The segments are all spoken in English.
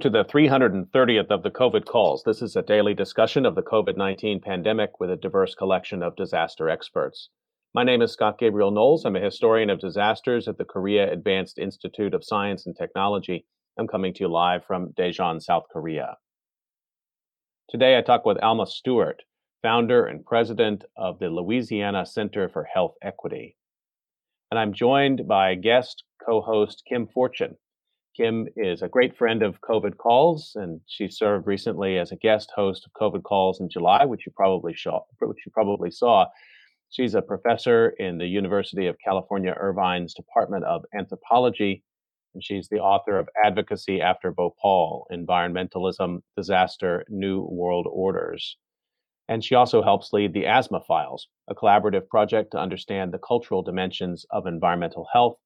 Welcome to the 330th of the COVID calls. This is a daily discussion of the COVID 19 pandemic with a diverse collection of disaster experts. My name is Scott Gabriel Knowles. I'm a historian of disasters at the Korea Advanced Institute of Science and Technology. I'm coming to you live from Daejeon, South Korea. Today I talk with Alma Stewart, founder and president of the Louisiana Center for Health Equity. And I'm joined by guest co host Kim Fortun. Kim is a great friend of COVID Calls, and she served recently as a guest host of COVID Calls in July, which you probably saw. Which you probably saw. She's a professor in the University of California Irvine's Department of Anthropology, and she's the author of Advocacy After Bhopal: Environmentalism, Disaster, New World Orders. And she also helps lead the Asthma Files, a collaborative project to understand the cultural dimensions of environmental health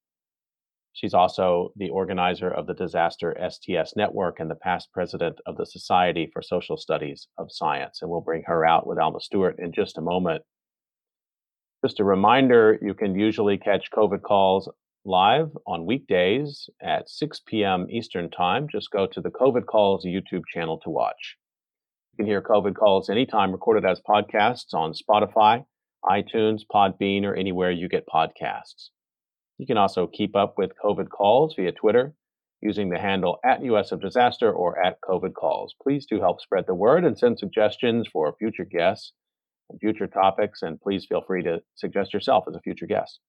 She's also the organizer of the Disaster STS Network and the past president of the Society for Social Studies of Science. And we'll bring her out with Alma Stewart in just a moment. Just a reminder you can usually catch COVID calls live on weekdays at 6 p.m. Eastern Time. Just go to the COVID Calls YouTube channel to watch. You can hear COVID calls anytime recorded as podcasts on Spotify, iTunes, Podbean, or anywhere you get podcasts. You can also keep up with COVID calls via Twitter using the handle at US of Disaster or at COVID calls. Please do help spread the word and send suggestions for future guests and future topics, and please feel free to suggest yourself as a future guest.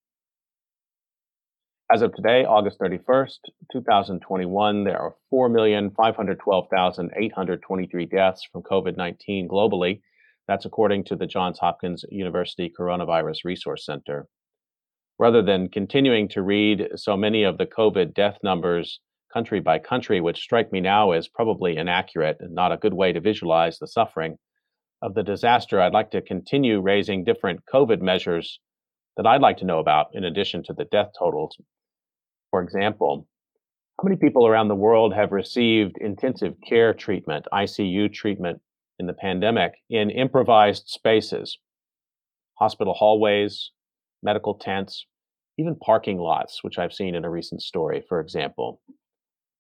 As of today, August 31st, 2021, there are 4,512,823 deaths from COVID 19 globally. That's according to the Johns Hopkins University Coronavirus Resource Center rather than continuing to read so many of the COVID death numbers country by country, which strike me now as probably inaccurate and not a good way to visualize the suffering of the disaster, I'd like to continue raising different COVID measures that I'd like to know about in addition to the death totals. For example, how many people around the world have received intensive care treatment, ICU treatment in the pandemic in improvised spaces, hospital hallways, medical tents, even parking lots, which I've seen in a recent story, for example.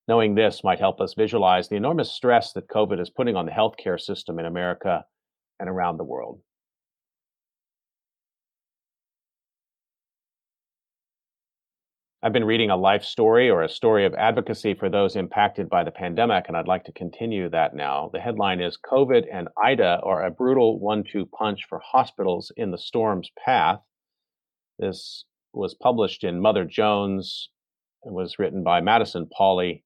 Knowing this might help us visualize the enormous stress that COVID is putting on the healthcare system in America and around the world. I've been reading a life story or a story of advocacy for those impacted by the pandemic, and I'd like to continue that now. The headline is COVID and Ida are a brutal one two punch for hospitals in the storm's path. This was published in Mother Jones and was written by Madison Pauly,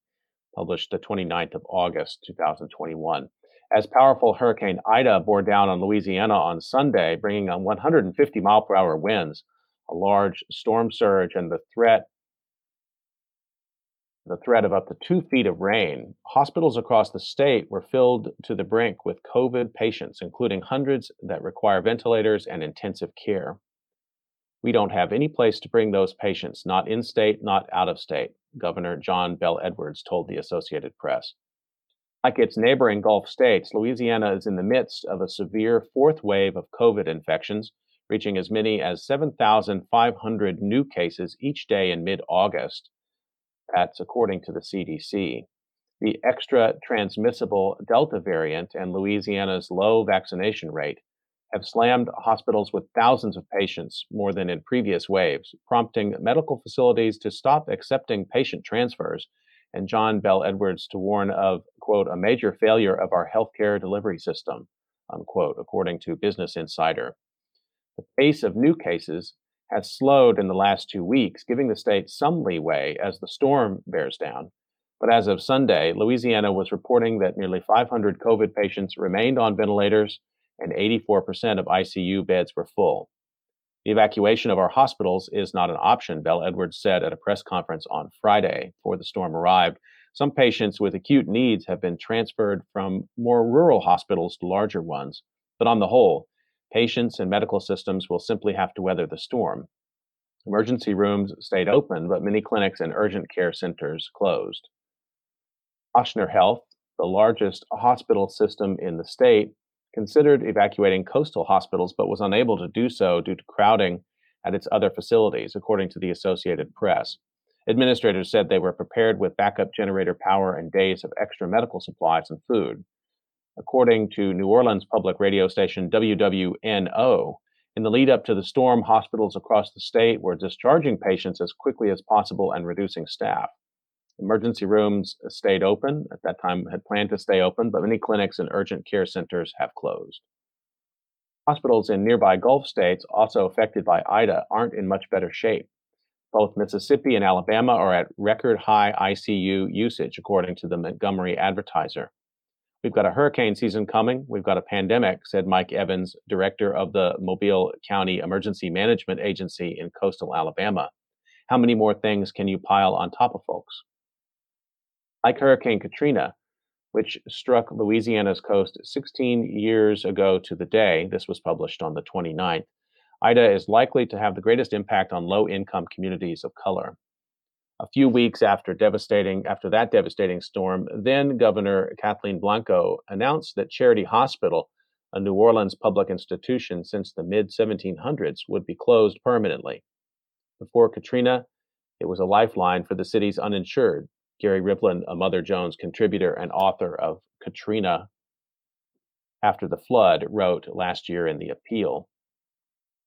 published the 29th of August, 2021. As powerful Hurricane Ida bore down on Louisiana on Sunday, bringing on 150 mile per hour winds, a large storm surge, and the threat the threat of up to two feet of rain, hospitals across the state were filled to the brink with COVID patients, including hundreds that require ventilators and intensive care. We don't have any place to bring those patients, not in state, not out of state, Governor John Bel Edwards told the Associated Press. Like its neighboring Gulf states, Louisiana is in the midst of a severe fourth wave of COVID infections, reaching as many as 7,500 new cases each day in mid August. That's according to the CDC. The extra transmissible Delta variant and Louisiana's low vaccination rate have slammed hospitals with thousands of patients more than in previous waves, prompting medical facilities to stop accepting patient transfers and John Bel Edwards to warn of, quote, a major failure of our healthcare delivery system, unquote, according to Business Insider. The pace of new cases has slowed in the last two weeks, giving the state some leeway as the storm bears down. But as of Sunday, Louisiana was reporting that nearly 500 COVID patients remained on ventilators and 84% of ICU beds were full. The evacuation of our hospitals is not an option, Bel Edwards said at a press conference on Friday before the storm arrived. Some patients with acute needs have been transferred from more rural hospitals to larger ones, but on the whole, patients and medical systems will simply have to weather the storm. Emergency rooms stayed open, but many clinics and urgent care centers closed. Ochsner Health, the largest hospital system in the state, considered evacuating coastal hospitals but was unable to do so due to crowding at its other facilities, according to the Associated Press. Administrators said they were prepared with backup generator power and days of extra medical supplies and food. According to New Orleans public radio station WWNO, in the lead up to the storm, hospitals across the state were discharging patients as quickly as possible and reducing staff. Emergency rooms uh, stayed open, at that time had planned to stay open, but many clinics and urgent care centers have closed. Hospitals in nearby Gulf states, also affected by Ida, aren't in much better shape. Both Mississippi and Alabama are at record high ICU usage, according to the Montgomery Advertiser. We've got a hurricane season coming. We've got a pandemic, said Mike Evans, director of the Mobile County Emergency Management Agency in coastal Alabama. How many more things can you pile on top of folks? Like Hurricane Katrina, which struck Louisiana's coast 16 years ago to the day. This was published on the 29th. Ida is likely to have the greatest impact on low income communities of color. A few weeks after devastating after that devastating storm, then Governor Kathleen Blanco announced that Charity Hospital, a New Orleans public institution since the mid 1700s, would be closed permanently. Before Katrina, it was a lifeline for the city's uninsured, Gary Rivlin, a Mother Jones contributor and author of Katrina After the Flood, wrote last year in The Appeal.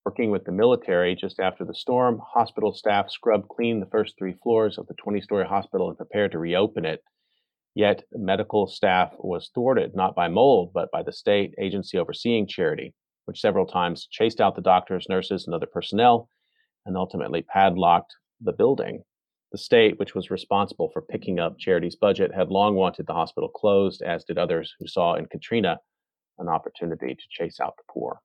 Working with the military just after the storm, hospital staff scrubbed clean the first three floors of the 20 story hospital and prepared to reopen it. Yet, medical staff was thwarted not by mold, but by the state agency overseeing charity, which several times chased out the doctors, nurses, and other personnel and ultimately padlocked the building. The state, which was responsible for picking up charity's budget, had long wanted the hospital closed, as did others who saw in Katrina an opportunity to chase out the poor.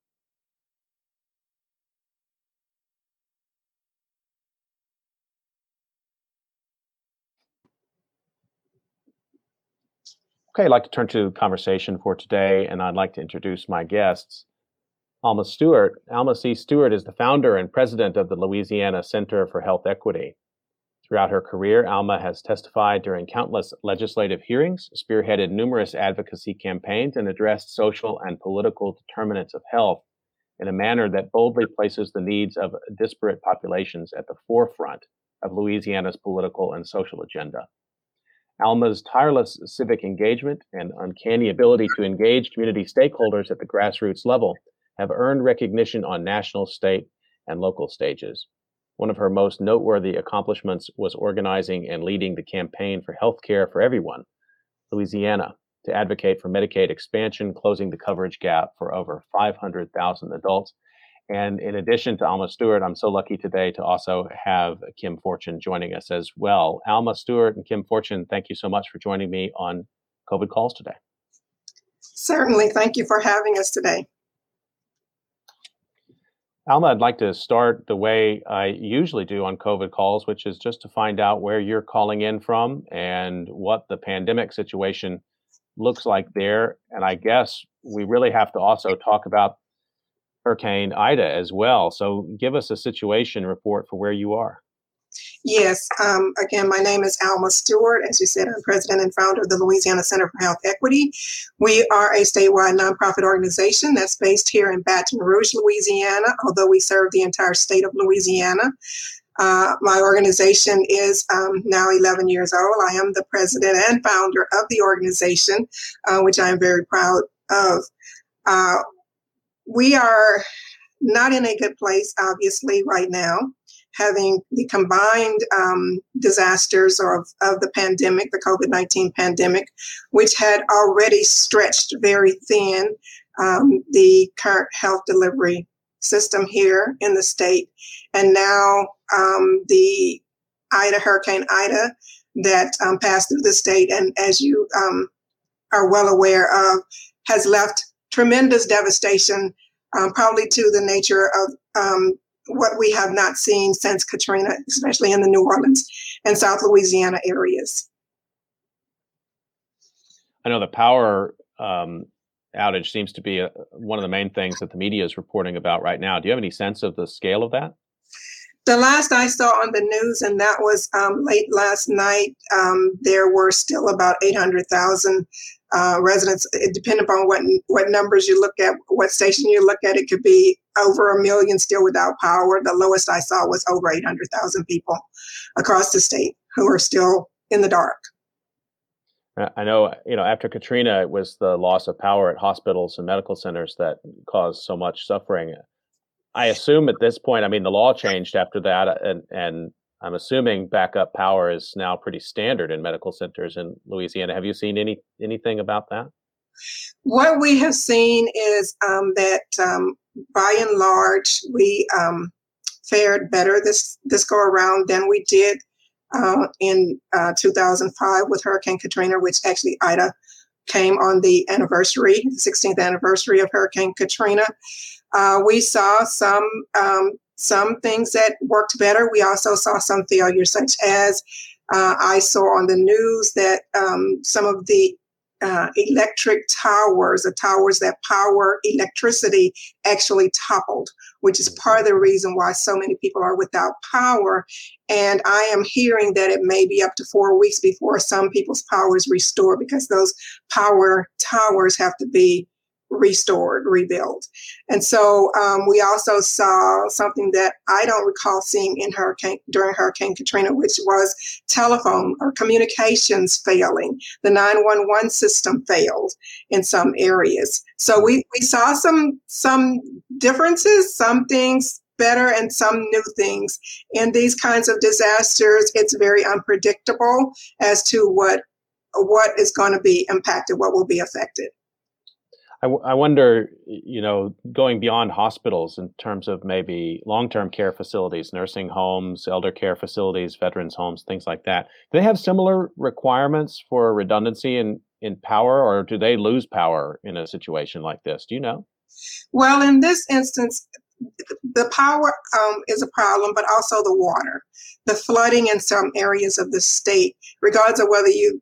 Okay, I'd like to turn to conversation for today, and I'd like to introduce my guests. Alma Stewart. Alma C. Stewart is the founder and president of the Louisiana Center for Health Equity. Throughout her career, Alma has testified during countless legislative hearings, spearheaded numerous advocacy campaigns, and addressed social and political determinants of health in a manner that boldly places the needs of disparate populations at the forefront of Louisiana's political and social agenda. Alma's tireless civic engagement and uncanny ability to engage community stakeholders at the grassroots level have earned recognition on national, state, and local stages. One of her most noteworthy accomplishments was organizing and leading the campaign for health care for everyone, Louisiana, to advocate for Medicaid expansion, closing the coverage gap for over 500,000 adults. And in addition to Alma Stewart, I'm so lucky today to also have Kim Fortun joining us as well. Alma Stewart and Kim Fortun, thank you so much for joining me on COVID Calls today. Certainly. Thank you for having us today. Alma, I'd like to start the way I usually do on COVID calls, which is just to find out where you're calling in from and what the pandemic situation looks like there. And I guess we really have to also talk about Hurricane Ida as well. So give us a situation report for where you are. Yes. Um, again, my name is Alma Stewart. As you said, I'm president and founder of the Louisiana Center for Health Equity. We are a statewide nonprofit organization that's based here in Baton Rouge, Louisiana, although we serve the entire state of Louisiana. Uh, my organization is um, now 11 years old. I am the president and founder of the organization, uh, which I am very proud of. Uh, we are not in a good place, obviously, right now having the combined um, disasters of, of the pandemic, the COVID 19 pandemic, which had already stretched very thin um, the current health delivery system here in the state. And now um, the Ida, Hurricane Ida, that um, passed through the state, and as you um, are well aware of, has left tremendous devastation, um, probably to the nature of um, what we have not seen since Katrina, especially in the New Orleans and South Louisiana areas. I know the power um, outage seems to be a, one of the main things that the media is reporting about right now. Do you have any sense of the scale of that? The last I saw on the news, and that was um, late last night, um, there were still about 800,000 uh, residents. It depends upon what what numbers you look at, what station you look at. It could be over a million still without power. The lowest I saw was over 800,000 people across the state who are still in the dark. I know, you know, after Katrina, it was the loss of power at hospitals and medical centers that caused so much suffering. I assume at this point, I mean, the law changed after that, and and I'm assuming backup power is now pretty standard in medical centers in Louisiana. Have you seen any anything about that? What we have seen is um, that, um, by and large, we um, fared better this this go around than we did uh, in uh, 2005 with Hurricane Katrina, which actually Ida came on the anniversary, the 16th anniversary of Hurricane Katrina. Uh, we saw some um, some things that worked better. We also saw some failures, such as uh, I saw on the news that um, some of the uh, electric towers, the towers that power electricity, actually toppled, which is part of the reason why so many people are without power. And I am hearing that it may be up to four weeks before some people's power is restored because those power towers have to be restored, rebuilt. And so um, we also saw something that I don't recall seeing in hurricane during Hurricane Katrina, which was telephone or communications failing. The 911 system failed in some areas. So we, we saw some some differences, some things better and some new things. In these kinds of disasters, it's very unpredictable as to what what is going to be impacted, what will be affected. I, w- I wonder, you know, going beyond hospitals in terms of maybe long term care facilities, nursing homes, elder care facilities, veterans homes, things like that. Do they have similar requirements for redundancy in, in power, or do they lose power in a situation like this? Do you know? Well, in this instance, the power um, is a problem, but also the water, the flooding in some areas of the state, regardless of whether you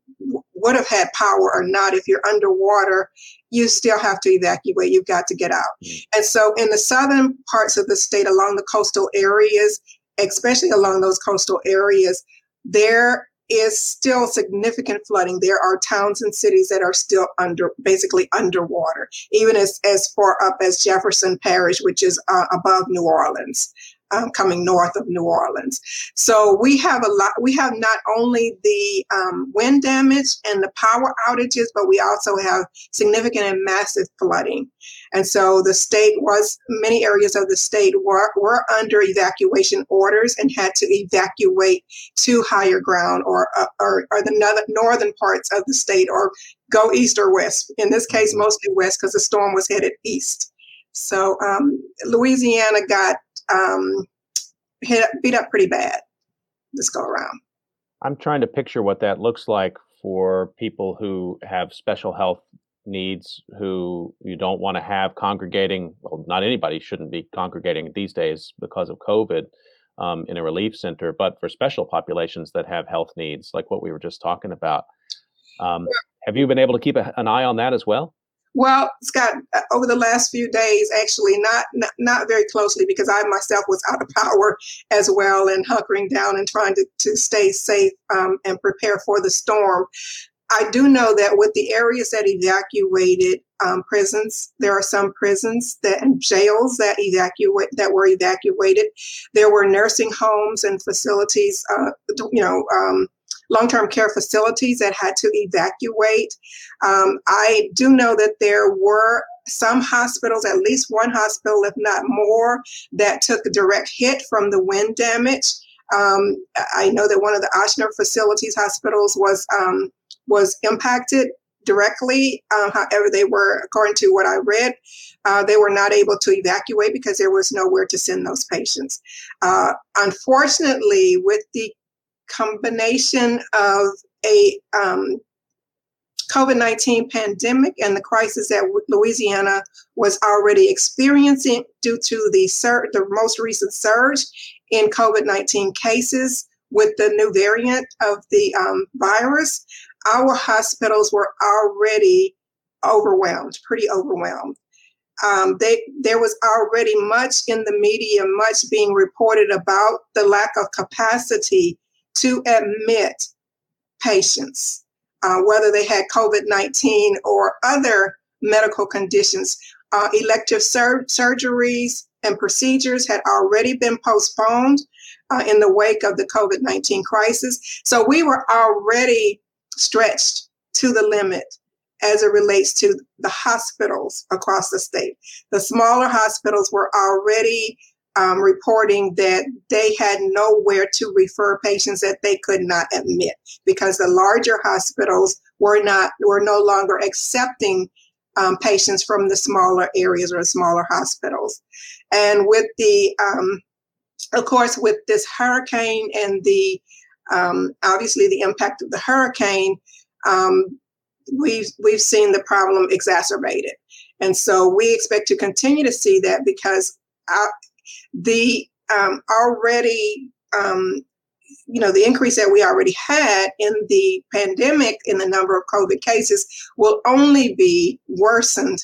would have had power or not, if you're underwater, you still have to evacuate. You've got to get out. Mm. And so, in the southern parts of the state, along the coastal areas, especially along those coastal areas, there is still significant flooding. There are towns and cities that are still under, basically underwater, even as, as far up as Jefferson Parish, which is uh, above New Orleans um, coming north of New Orleans. So we have a lot, we have not only the um, wind damage and the power outages, but we also have significant and massive flooding. And so the state was, many areas of the state were, were under evacuation orders and had to evacuate to higher ground or, uh, or, or the northern parts of the state or go east or west. In this case, mostly west because the storm was headed east. So um, Louisiana got um, hit, beat up pretty bad this go around. I'm trying to picture what that looks like for people who have special health needs who you don't want to have congregating. Well, not anybody shouldn't be congregating these days because of COVID um, in a relief center, but for special populations that have health needs, like what we were just talking about. Um, have you been able to keep a, an eye on that as well? Well, Scott, uh, over the last few days, actually, not, not, not very closely because I myself was out of power as well and hunkering down and trying to, to stay safe um, and prepare for the storm. I do know that with the areas that evacuated um, prisons, there are some prisons that and jails that evacuate that were evacuated. There were nursing homes and facilities, uh, you know, um, long term care facilities that had to evacuate. Um, I do know that there were some hospitals, at least one hospital, if not more, that took a direct hit from the wind damage. Um, I know that one of the Ochsner facilities hospitals was um, was impacted directly. Uh, however, they were, according to what I read, uh, they were not able to evacuate because there was nowhere to send those patients. Uh, unfortunately, with the combination of a um, COVID 19 pandemic and the crisis that Louisiana was already experiencing due to the, sur- the most recent surge in COVID 19 cases with the new variant of the um, virus, our hospitals were already overwhelmed, pretty overwhelmed. um, they, there was already much in the media, much being reported about the lack of capacity to admit patients, uh, whether they had COVID 19 or other medical conditions. Uh, elective sur- surgeries and procedures had already been postponed uh, in the wake of the COVID 19 crisis. So we were already stretched to the limit as it relates to the hospitals across the state. The smaller hospitals were already um, reporting that they had nowhere to refer patients that they could not admit because the larger hospitals were not were no longer accepting um, patients from the smaller areas or smaller hospitals. And with the um, of course, with this hurricane and the um, obviously the impact of the hurricane, um, we've we've seen the problem exacerbated, and so we expect to continue to see that because our, the um, already um, you know the increase that we already had in the pandemic in the number of COVID cases will only be worsened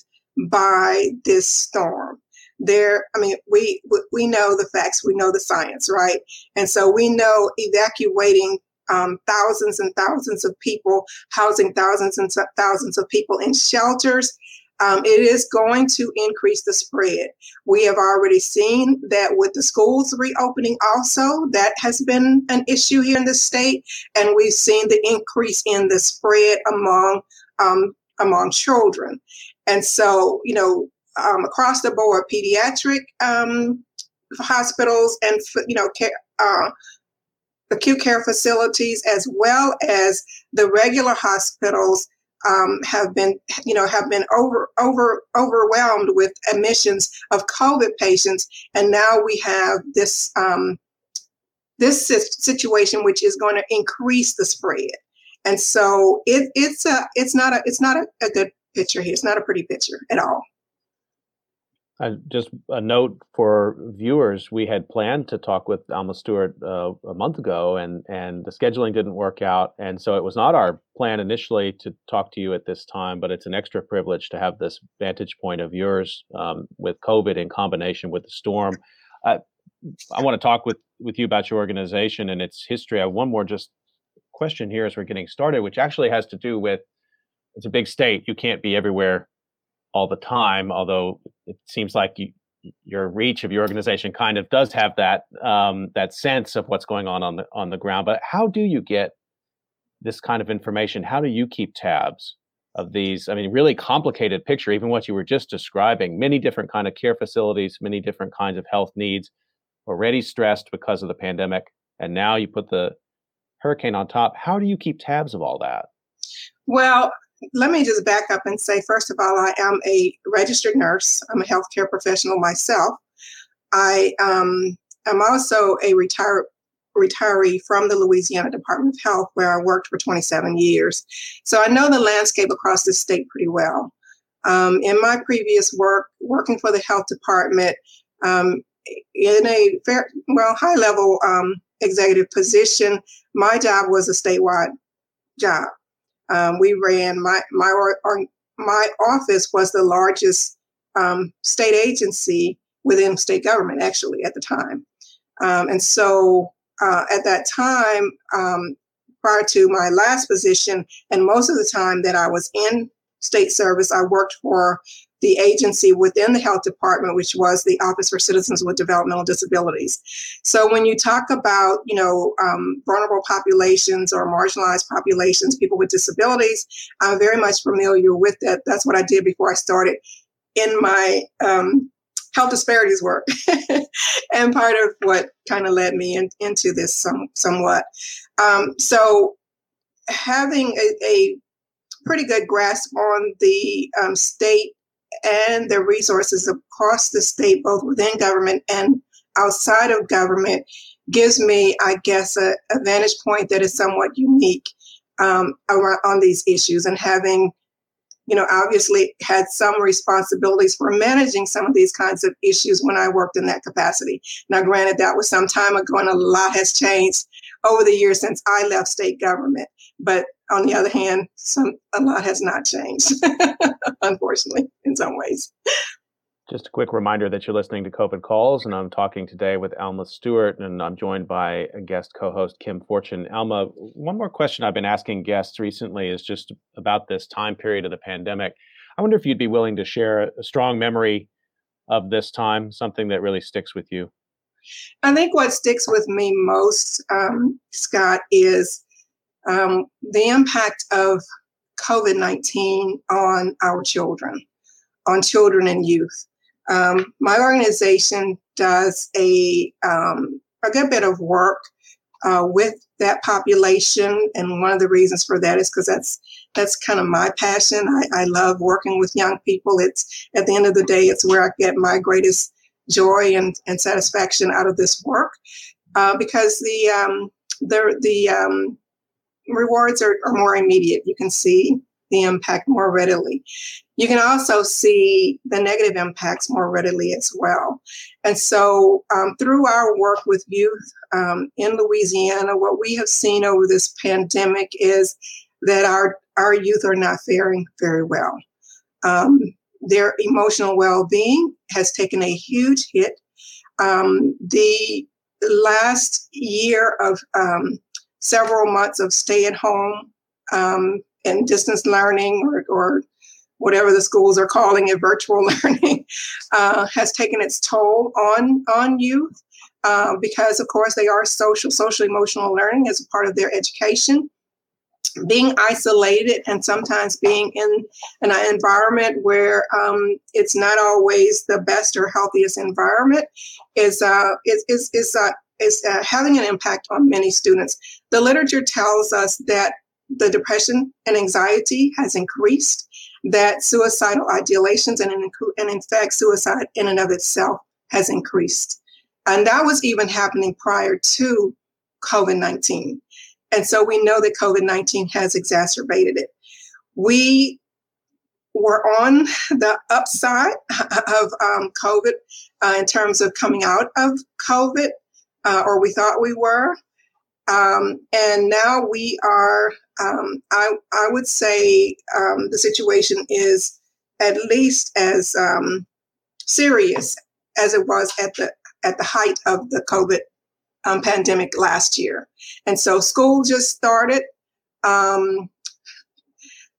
by this storm. There i mean we we know the facts we know the science right? And so we know evacuating um, thousands and thousands of people housing thousands and thousands of people in shelters um, it is going to increase the spread. We have already seen that with the schools reopening, also, that has been an issue here in the state. And we've seen the increase in the spread among um, among children. And so, you know, um, across the board, pediatric um, hospitals and you know care, uh, acute care facilities, as well as the regular hospitals, um, have been you know have been over over overwhelmed with admissions of COVID patients, and now we have this um, this situation which is going to increase the spread. And so it, it's a it's not a it's not a, a good picture here. It's not a pretty picture at all. Just a note for viewers: we had planned to talk with Alma Stewart uh, a month ago, and and the scheduling didn't work out, and so it was not our plan initially to talk to you at this time. But it's an extra privilege to have this vantage point of yours um, with COVID in combination with the storm. Uh, I want to talk with with you about your organization and its history. I have one more just question here as we're getting started, which actually has to do with it's a big state. You can't be everywhere all the time, although it seems like you, your reach of your organization kind of does have that um, that sense of what's going on on the on the ground. But how do you get this kind of information? How do you keep tabs of these? I mean, really complicated picture. Even what you were just describing, many different kind of care facilities, many different kinds of health needs, already stressed because of the pandemic, and now you put the hurricane on top. How do you keep tabs of all that? Well, let me just back up and say, first of all, I am a registered nurse. I'm a healthcare professional myself. I um, am also a retired retiree from the Louisiana Department of Health, where I worked for 27 years. So I know the landscape across the state pretty well. Um, in my previous work, working for the health department, um, in a fair, well, high level um, executive position, my job was a statewide job. Um, we ran my my my office was the largest um, state agency within state government actually at the time, um, and so uh, at that time, um, prior to my last position, and most of the time that I was in state service, I worked for the agency within the health department, which was the Office for Citizens with Developmental Disabilities. So when you talk about, you know, um, vulnerable populations or marginalized populations, people with disabilities, I'm very much familiar with that. That's what I did before I started in my um, health disparities work, and part of what kind of led me in, into this some, somewhat. Um, so having a, a pretty good grasp on the um, state and the resources across the state, both within government and outside of government, gives me, I guess, a, a vantage point that is somewhat unique um, around on these issues. And having, you know, obviously had some responsibilities for managing some of these kinds of issues when I worked in that capacity. Now, granted, that was some time ago, and a lot has changed over the years since I left state government. But on the other hand, some a lot has not changed, unfortunately, in some ways. Just a quick reminder that you're listening to COVID Calls, and I'm talking today with Alma Stewart, and I'm joined by a guest co host, Kim Fortun. Alma, one more question I've been asking guests recently is just about this time period of the pandemic. I wonder if you'd be willing to share a strong memory of this time, something that really sticks with you. I think what sticks with me most, um, Scott, is um, the impact of COVID 19 on our children, on children and youth. Um, my organization does a, um, a good bit of work uh, with that population, and one of the reasons for that is because that's that's kind of my passion. I, I, love working with young people. It's at the end of the day, it's where I get my greatest joy and, and satisfaction out of this work uh, because the um, the the um, rewards are, are more immediate. You can see the impact more readily. You can also see the negative impacts more readily as well. And so, um, through our work with youth um, in Louisiana, what we have seen over this pandemic is that our, our youth are not faring very well. Um, their emotional well being has taken a huge hit. Um, the last year of um, several months of stay at home um, and distance learning or, or whatever the schools are calling it, virtual learning, uh, has taken its toll on on youth uh, because, of course, they are social, social emotional learning as a part of their education. Being isolated and sometimes being in an environment where um, it's not always the best or healthiest environment is uh, is is is, uh, is uh, having an impact on many students. The literature tells us that the depression and anxiety has increased, that suicidal ideations and in, and in fact suicide in and of itself has increased. And that was even happening prior to COVID 19. And so we know that COVID 19 has exacerbated it. We were on the upside of um, COVID uh, in terms of coming out of COVID, uh, or we thought we were. Um, and now we are, um, I, I would say um, the situation is at least as um, serious as it was at the, at the height of the COVID um, pandemic last year. And so school just started. Um,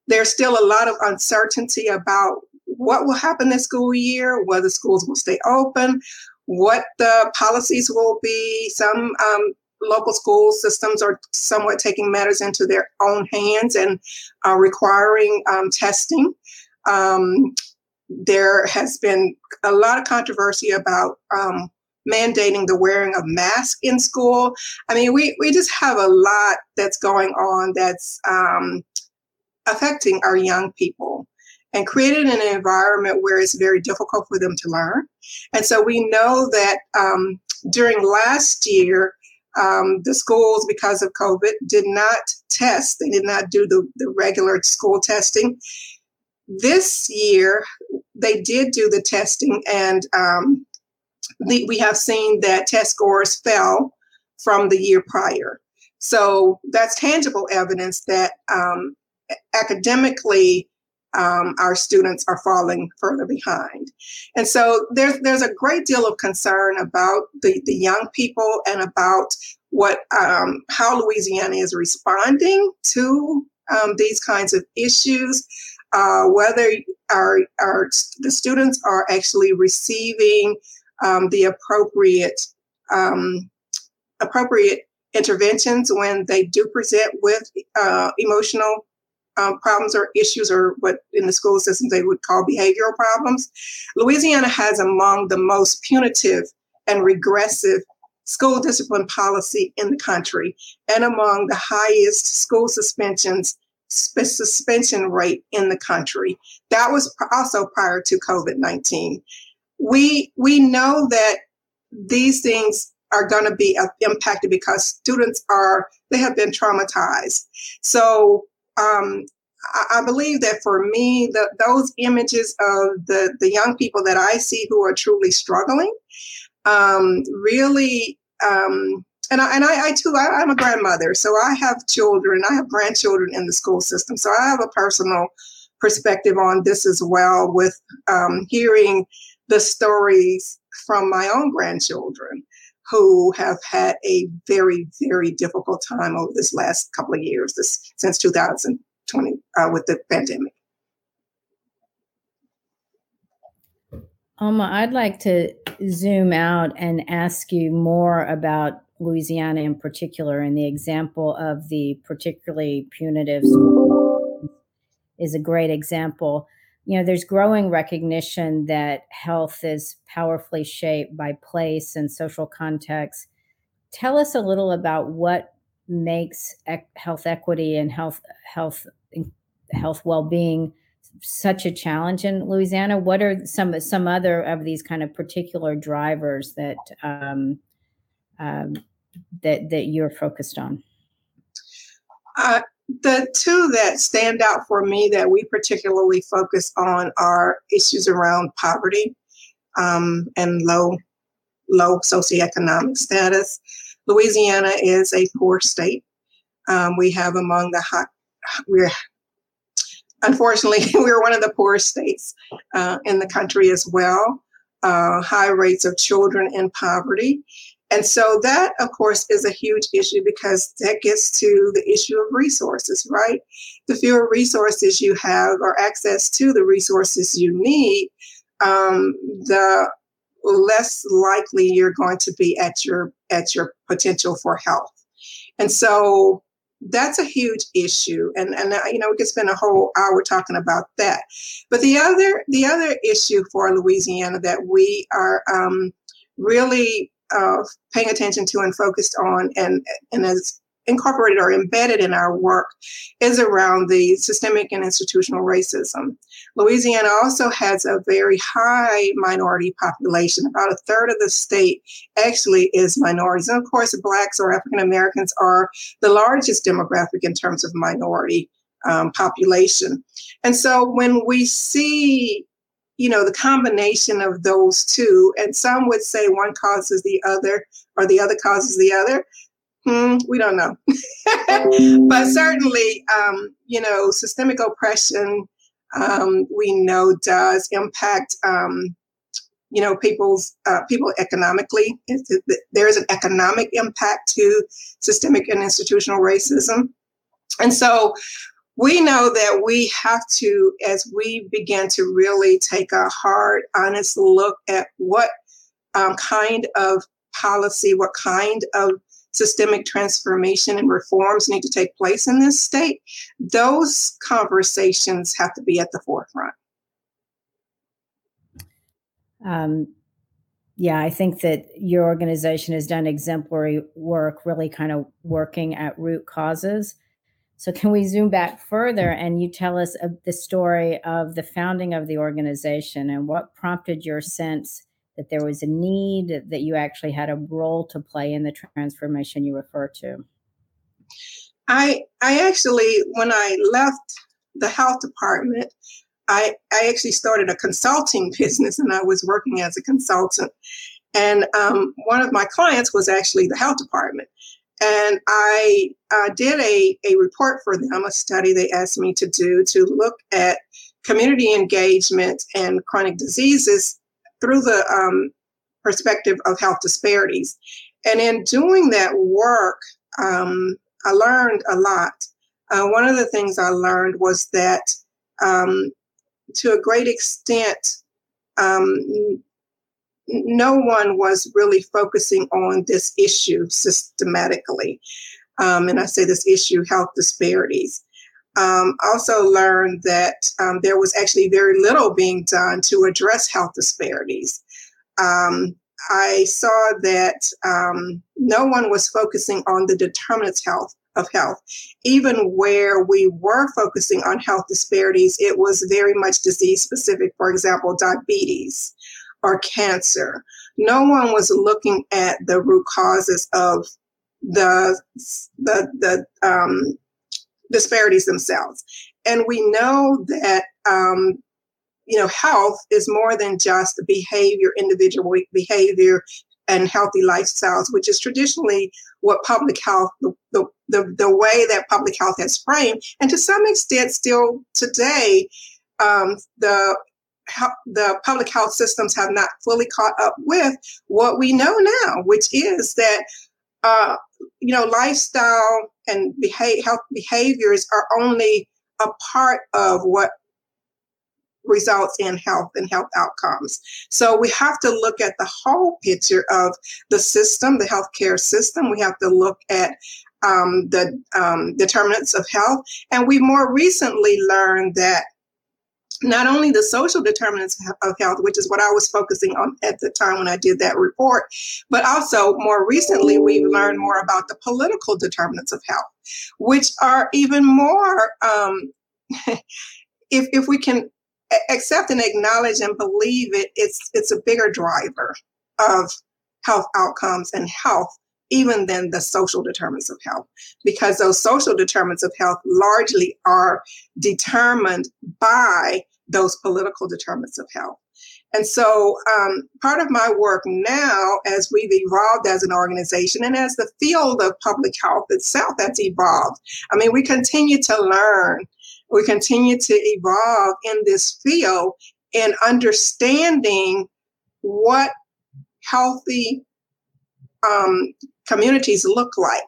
there's still a lot of uncertainty about what will happen this school year, whether schools will stay open, what the policies will be. Some um, local school systems are somewhat taking matters into their own hands and uh, requiring um, testing. Um, there has been a lot of controversy about um, mandating the wearing of masks in school. I mean, we, we just have a lot that's going on that's um, affecting our young people and created an environment where it's very difficult for them to learn. And so we know that um, during last year, um, the schools, because of COVID, did not test. They did not do the, the regular school testing. This year, they did do the testing, and um, the, we have seen that test scores fell from the year prior. So that's tangible evidence that um, academically, um, our students are falling further behind. And so there's, there's a great deal of concern about the, the young people and about what um, how Louisiana is responding to um, these kinds of issues, uh, whether our, our, the students are actually receiving um, the appropriate um, appropriate interventions when they do present with uh, emotional um, problems or issues, or what in the school system they would call behavioral problems. Louisiana has among the most punitive and regressive school discipline policy in the country and among the highest school suspensions suspension rate in the country. That was also prior to COVID 19. We, we know that these things are going to be uh, impacted because students are, they have been traumatized. So um, I, I believe that for me, the, those images of the, the young people that I see who are truly struggling um, really, um, and I, and I, I too, I, I'm a grandmother, so I have children, I have grandchildren in the school system, so I have a personal perspective on this as well with um, hearing the stories from my own grandchildren who have had a very, very difficult time over this last couple of years, this since 2020 uh, with the pandemic. Alma, I'd like to zoom out and ask you more about Louisiana in particular, and the example of the particularly punitive school is a great example. You know, there's growing recognition that health is powerfully shaped by place and social context. Tell us a little about what makes health equity and health health health well-being such a challenge in Louisiana. What are some some other of these kind of particular drivers that um, um, that that you're focused on? Uh, the two that stand out for me that we particularly focus on are issues around poverty um, and low low socioeconomic status. Louisiana is a poor state. Um, we have among the hot, we're unfortunately we're one of the poorest states uh, in the country as well. Uh, high rates of children in poverty, and so that, of course, is a huge issue because that gets to the issue of resources, right? The fewer resources you have or access to the resources you need, um, the less likely you're going to be at your at your potential for health. And so that's a huge issue and and you know we could spend a whole hour talking about that but the other the other issue for louisiana that we are um, really uh, paying attention to and focused on and, and as incorporated or embedded in our work is around the systemic and institutional racism. Louisiana also has a very high minority population. About a third of the state actually is minorities. And of course, Blacks or African Americans are the largest demographic in terms of minority um, population. And so when we see you know, the combination of those two, and some would say one causes the other or the other causes the other. Hmm, we don't know. but certainly, um, you know, systemic oppression, um, we know does impact, um, you know, people's uh, people economically. There is an economic impact to systemic and institutional racism. And so we know that we have to, as we begin to really take a hard, honest look at what um, kind of policy, what kind of systemic transformation and reforms need to take place in this state, those conversations have to be at the forefront. Um, yeah, I think that your organization has done exemplary work, really kind of working at root causes. So, can we zoom back further and you tell us the story of the founding of the organization and what prompted your sense that there was a need, that you actually had a role to play in the transformation you refer to? I, I actually, when I left the health department, I, I actually started a consulting business and I was working as a consultant. And um, one of my clients was actually the health department. And I uh, did a, a report for them, a study they asked me to do to look at community engagement and chronic diseases through the um, perspective of health disparities. And in doing that work, um, I learned a lot. Uh, one of the things I learned was that um, to a great extent, um, no one was really focusing on this issue systematically. Um, and I say this issue, health disparities. Um, also learned that um, there was actually very little being done to address health disparities. Um, I saw that um, no one was focusing on the determinants health of health. Even where we were focusing on health disparities, it was very much disease specific. For example, diabetes, or cancer. No one was looking at the root causes of the the the um, disparities themselves. And we know that um, you know health is more than just behavior, individual behavior, and healthy lifestyles, which is traditionally what public health, the, the, the, way that public health has framed, and to some extent still today, um, the the public health systems have not fully caught up with what we know now, which is that uh, you know lifestyle and behavior, health behaviors are only a part of what results in health and health outcomes. So we have to look at the whole picture of the system, the healthcare system. We have to look at um, the um, determinants of health. And we more recently learned that not only the social determinants of health, which is what I was focusing on at the time when I did that report, but also more recently, we've learned more about the political determinants of health, which are even more, um, if, if we can accept and acknowledge and believe it, it's, it's a bigger driver of health outcomes and health even than the social determinants of health, because those social determinants of health largely are determined by those political determinants of health. And so, um, part of my work now, as we've evolved as an organization and as the field of public health itself has evolved, I mean, we continue to learn, we continue to evolve in this field in understanding what healthy um, communities look like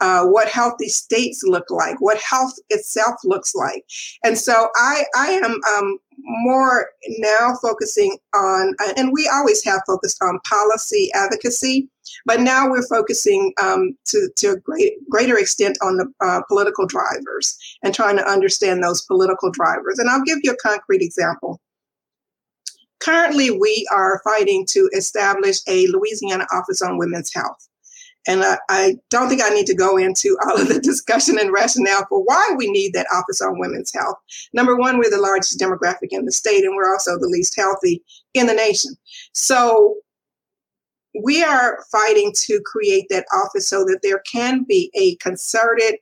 uh, what healthy states look like, what health itself looks like. And so I, I am um, more now focusing on, and we always have focused on policy advocacy, but now we're focusing um, to, to a great, greater extent on the uh, political drivers and trying to understand those political drivers. And I'll give you a concrete example. Currently, we are fighting to establish a Louisiana Office on Women's Health. And I, I, don't think I need to go into all of the discussion and rationale for why we need that Office on Women's Health. Number one, we're the largest demographic in the state, and we're also the least healthy in the nation. So we are fighting to create that office so that there can be a concerted,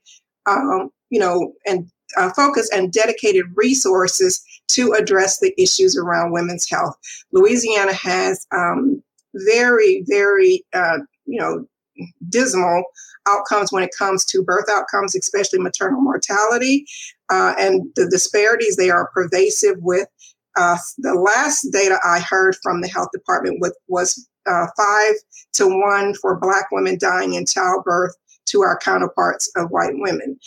um, you know, and uh, focus and dedicated resources to address the issues around women's health. Louisiana has um, very, very, uh, you know, dismal outcomes when it comes to birth outcomes, especially maternal mortality. Uh, and the disparities, they are pervasive with uh, the last data I heard from the health department with, was uh, five to one for Black women dying in childbirth to our counterparts of white women.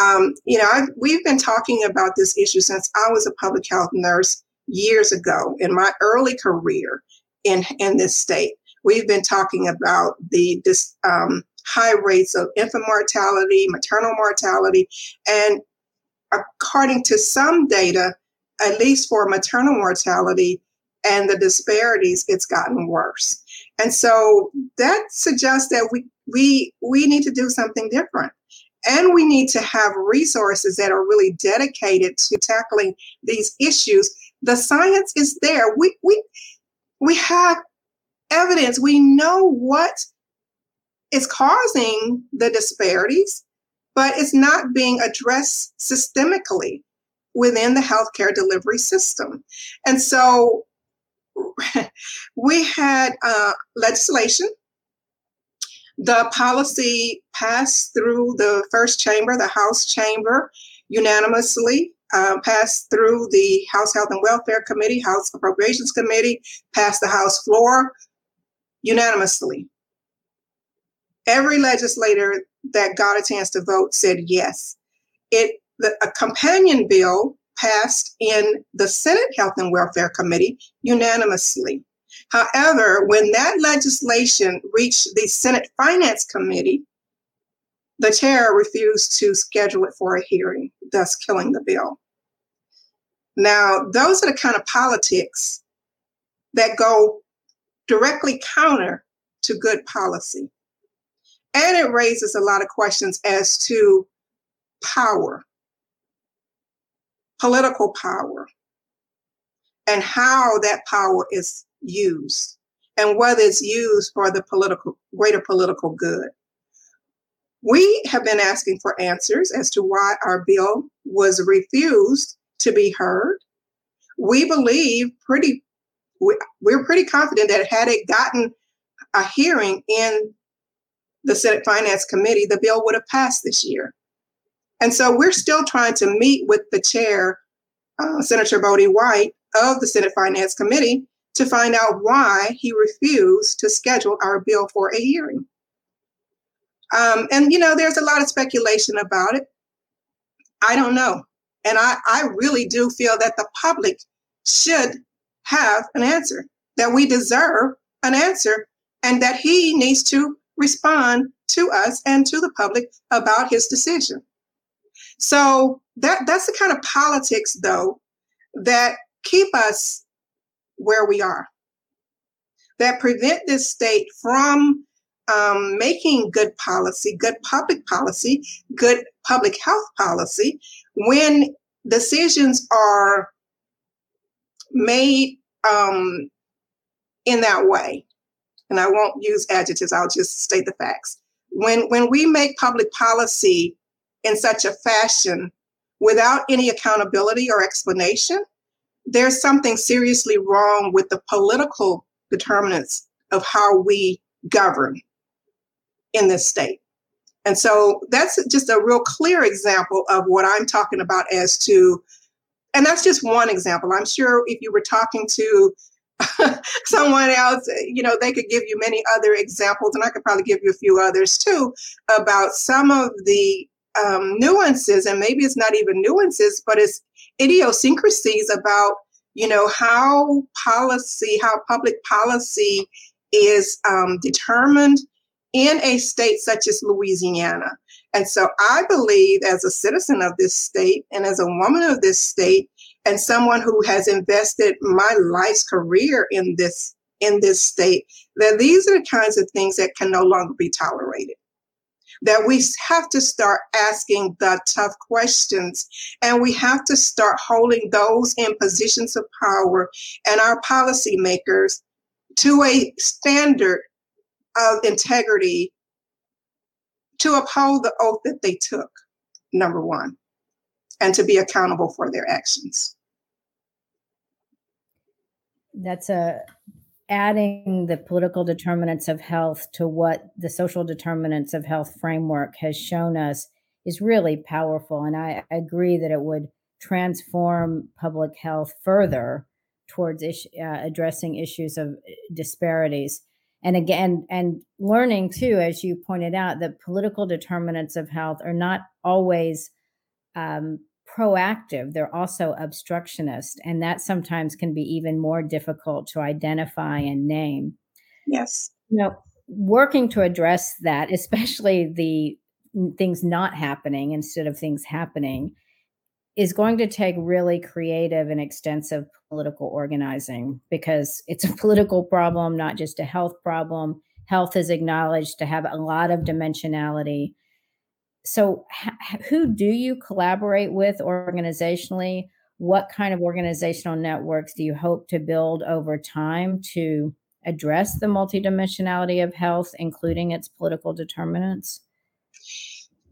Um, you know, I've, we've been talking about this issue since I was a public health nurse years ago in my early career in, in this state. We've been talking about the this, um, high rates of infant mortality, maternal mortality, and according to some data, at least for maternal mortality and the disparities, it's gotten worse. And so that suggests that we we we need to do something different. And we need to have resources that are really dedicated to tackling these issues. The science is there. We we we have evidence. We know what is causing the disparities, but it's not being addressed systemically within the healthcare delivery system. And so we had uh, legislation. The policy passed through the first chamber, the House chamber, unanimously. Uh, passed through the House Health and Welfare Committee, House Appropriations Committee, passed the House floor, unanimously. Every legislator that got a chance to vote said yes. It the, a companion bill passed in the Senate Health and Welfare Committee unanimously. However, when that legislation reached the Senate Finance Committee, the chair refused to schedule it for a hearing, thus killing the bill. Now, those are the kind of politics that go directly counter to good policy. And it raises a lot of questions as to power, political power, and how that power is used, and whether it's used for the political greater political good. We have been asking for answers as to why our bill was refused to be heard. We believe pretty we're pretty confident that had it gotten a hearing in the Senate Finance Committee, the bill would have passed this year. And so we're still trying to meet with the chair, uh, Senator Bodi White, of the Senate Finance Committee to find out why he refused to schedule our bill for a hearing. Um, and, you know, there's a lot of speculation about it. I don't know. And I, I really do feel that the public should have an answer, that we deserve an answer, and that he needs to respond to us and to the public about his decision. So that that's the kind of politics, though, that keep us where we are, that prevent this state from um, making good policy, good public policy, good public health policy, when decisions are made um, in that way. And I won't use adjectives, I'll just state the facts. When, when we make public policy in such a fashion without any accountability or explanation, there's something seriously wrong with the political determinants of how we govern in this state. And so that's just a real clear example of what I'm talking about as to, and that's just one example. I'm sure if you were talking to someone else, you know, they could give you many other examples, and I could probably give you a few others too about some of the um, nuances, and maybe it's not even nuances, but it's idiosyncrasies about, you know, how policy, how public policy is um, determined in a state such as Louisiana. And so I believe, as a citizen of this state and as a woman of this state, and someone who has invested my life's career in this in this state, that these are the kinds of things that can no longer be tolerated. That we have to start asking the tough questions, and we have to start holding those in positions of power and our policymakers to a standard of integrity to uphold the oath that they took, number one, and to be accountable for their actions. That's a adding the political determinants of health to what the social determinants of health framework has shown us is really powerful. And I agree that it would transform public health further towards uh, addressing issues of disparities and again and learning too as you pointed out that political determinants of health are not always um, proactive. They're also obstructionist and that sometimes can be even more difficult to identify and name. Yes. You know working to address that especially the things not happening instead of things happening is going to take really creative and extensive political organizing because it's a political problem, not just a health problem. Health is acknowledged to have a lot of dimensionality. So, who do you collaborate with organizationally? What kind of organizational networks do you hope to build over time to address the multidimensionality of health, including its political determinants?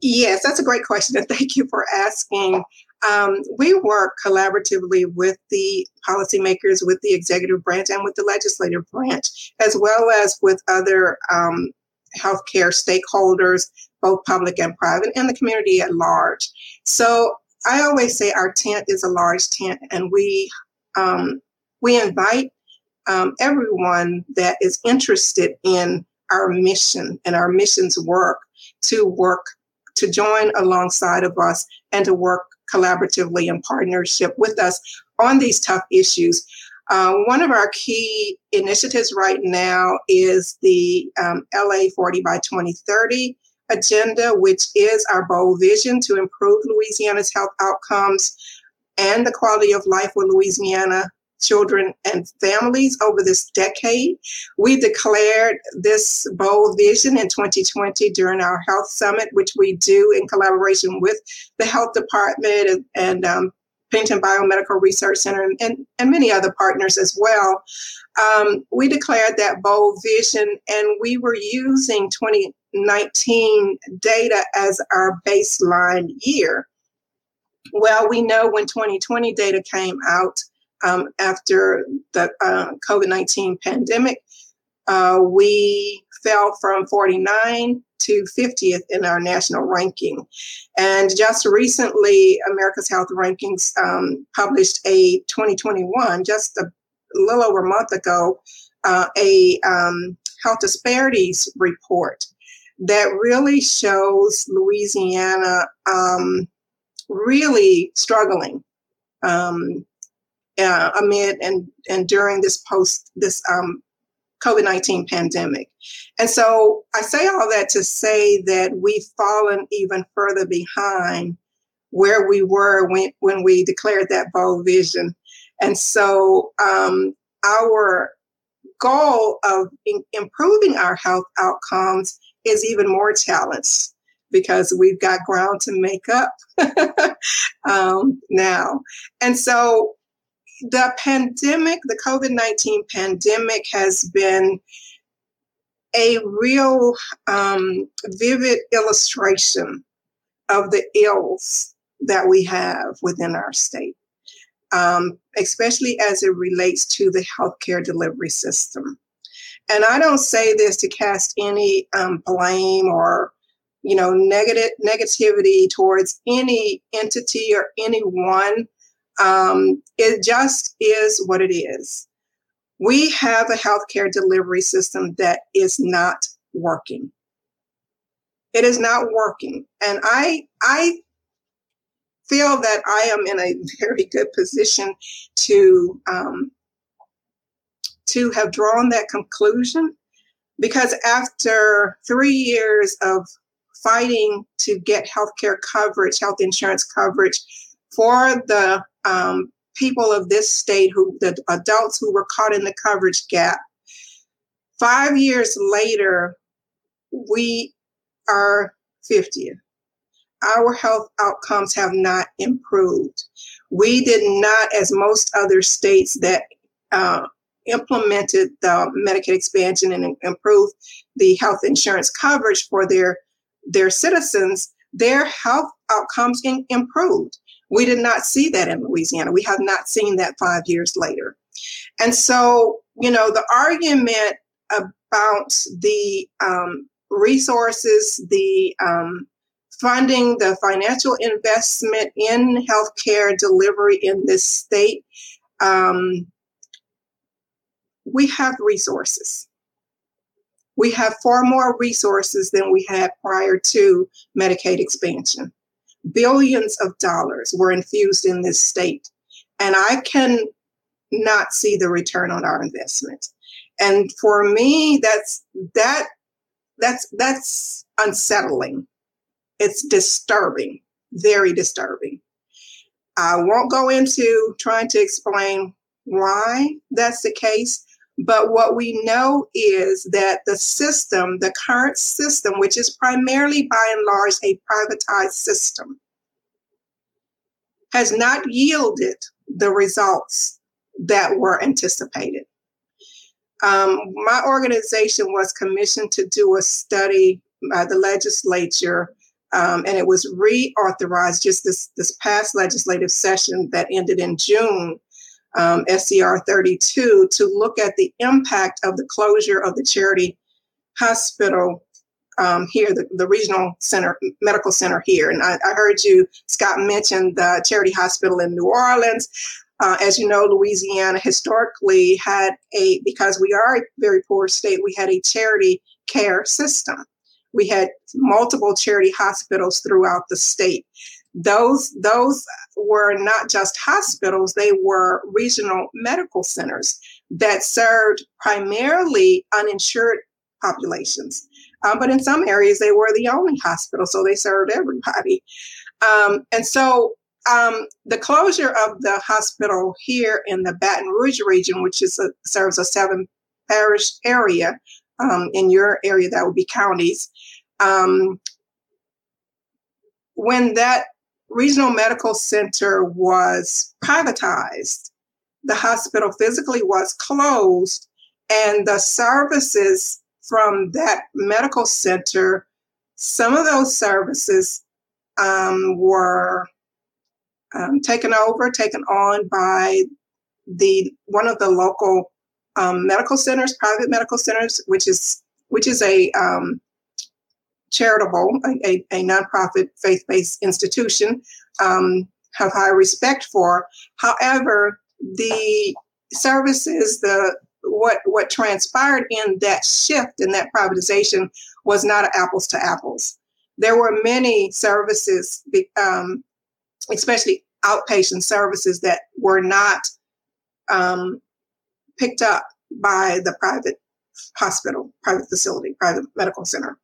Yes, that's a great question. And thank you for asking. Um, we work collaboratively with the policymakers, with the executive branch, and with the legislative branch, as well as with other um, healthcare stakeholders, both public and private, and the community at large. So I always say our tent is a large tent, and we um, we invite um, everyone that is interested in our mission and our mission's work to work to join alongside of us and to work collaboratively in partnership with us on these tough issues. Uh, one of our key initiatives right now is the um, LA 40 by 2030 agenda, which is our bold vision to improve Louisiana's health outcomes and the quality of life with Louisiana children and families over this decade. We declared this bold vision in 2020 during our health summit, which we do in collaboration with the health department and, and um, Pennington Biomedical Research Center and, and many other partners as well. Um, we declared that bold vision and we were using 2019 data as our baseline year. Well, we know when 2020 data came out, um, after the uh, COVID 19 pandemic. Uh, we fell from 49 to to 50th in our national ranking. And just recently, America's Health Rankings um, published a 2021, just a little over a month ago, uh, a um, health disparities report that really shows Louisiana um, really struggling um, uh, amid and and during this post this um, COVID nineteen pandemic. And so I say all that to say that we've fallen even further behind where we were when when we declared that bold vision. And so um, our goal of in- improving our health outcomes is even more challenged because we've got ground to make up um, now. And so the pandemic, the COVID 19 pandemic, has been a real um, vivid illustration of the ills that we have within our state, um, especially as it relates to the healthcare delivery system. And I don't say this to cast any um, blame or you know negative negativity towards any entity or anyone um, it just is what it is. We have a healthcare delivery system that is not working. It is not working. And I, I feel that I am in a very good position to, um, to have drawn that conclusion because after three years of fighting to get healthcare coverage, health insurance coverage for the um, people of this state who the adults who were caught in the coverage gap. Five years later, we are 50. Our health outcomes have not improved. We did not, as most other states that uh, implemented the Medicaid expansion and improved the health insurance coverage for their their citizens, their health outcomes in, improved. We did not see that in Louisiana. We have not seen that five years later. And so, you know, the argument about the um, resources, the um, funding, the financial investment in healthcare delivery in this state, um, we have resources. We have far more resources than we had prior to Medicaid expansion billions of dollars were infused in this state. And I can not see the return on our investment. And for me, that's that that's that's unsettling. It's disturbing, very disturbing. I won't go into trying to explain why that's the case, but what we know is that the system, the current system, which is primarily by and large a privatized system, has not yielded the results that were anticipated. Um, my organization was commissioned to do a study by the legislature, um, and it was reauthorized just this, this past legislative session that ended in June um, SCR 32 to look at the impact of the closure of the charity hospital um, here, the, the regional center, medical center here. And I, I, heard you, Scott, mention the charity hospital in New Orleans. Uh, as you know, Louisiana historically had a, because we are a very poor state, we had a charity care system. We had multiple charity hospitals throughout the state those those were not just hospitals they were regional medical centers that served primarily uninsured populations. Um, but in some areas they were the only hospital so they served everybody. Um, and so um, the closure of the hospital here in the baton rouge region which is a, serves a seven parish area um, in your area that would be counties um, when that regional medical center was privatized. The hospital physically was closed, and the services from that medical center, some of those services um, were um, taken over, taken on by the one of the local um, medical centers, private medical centers, which is which is a um, charitable, a, a, a nonprofit faith based institution, um, have high respect for. However, the services, the what what transpired in that shift in that privatization was not apples to apples. There were many services, um, especially outpatient services, that were not um, picked up by the private hospital, private facility, private medical center.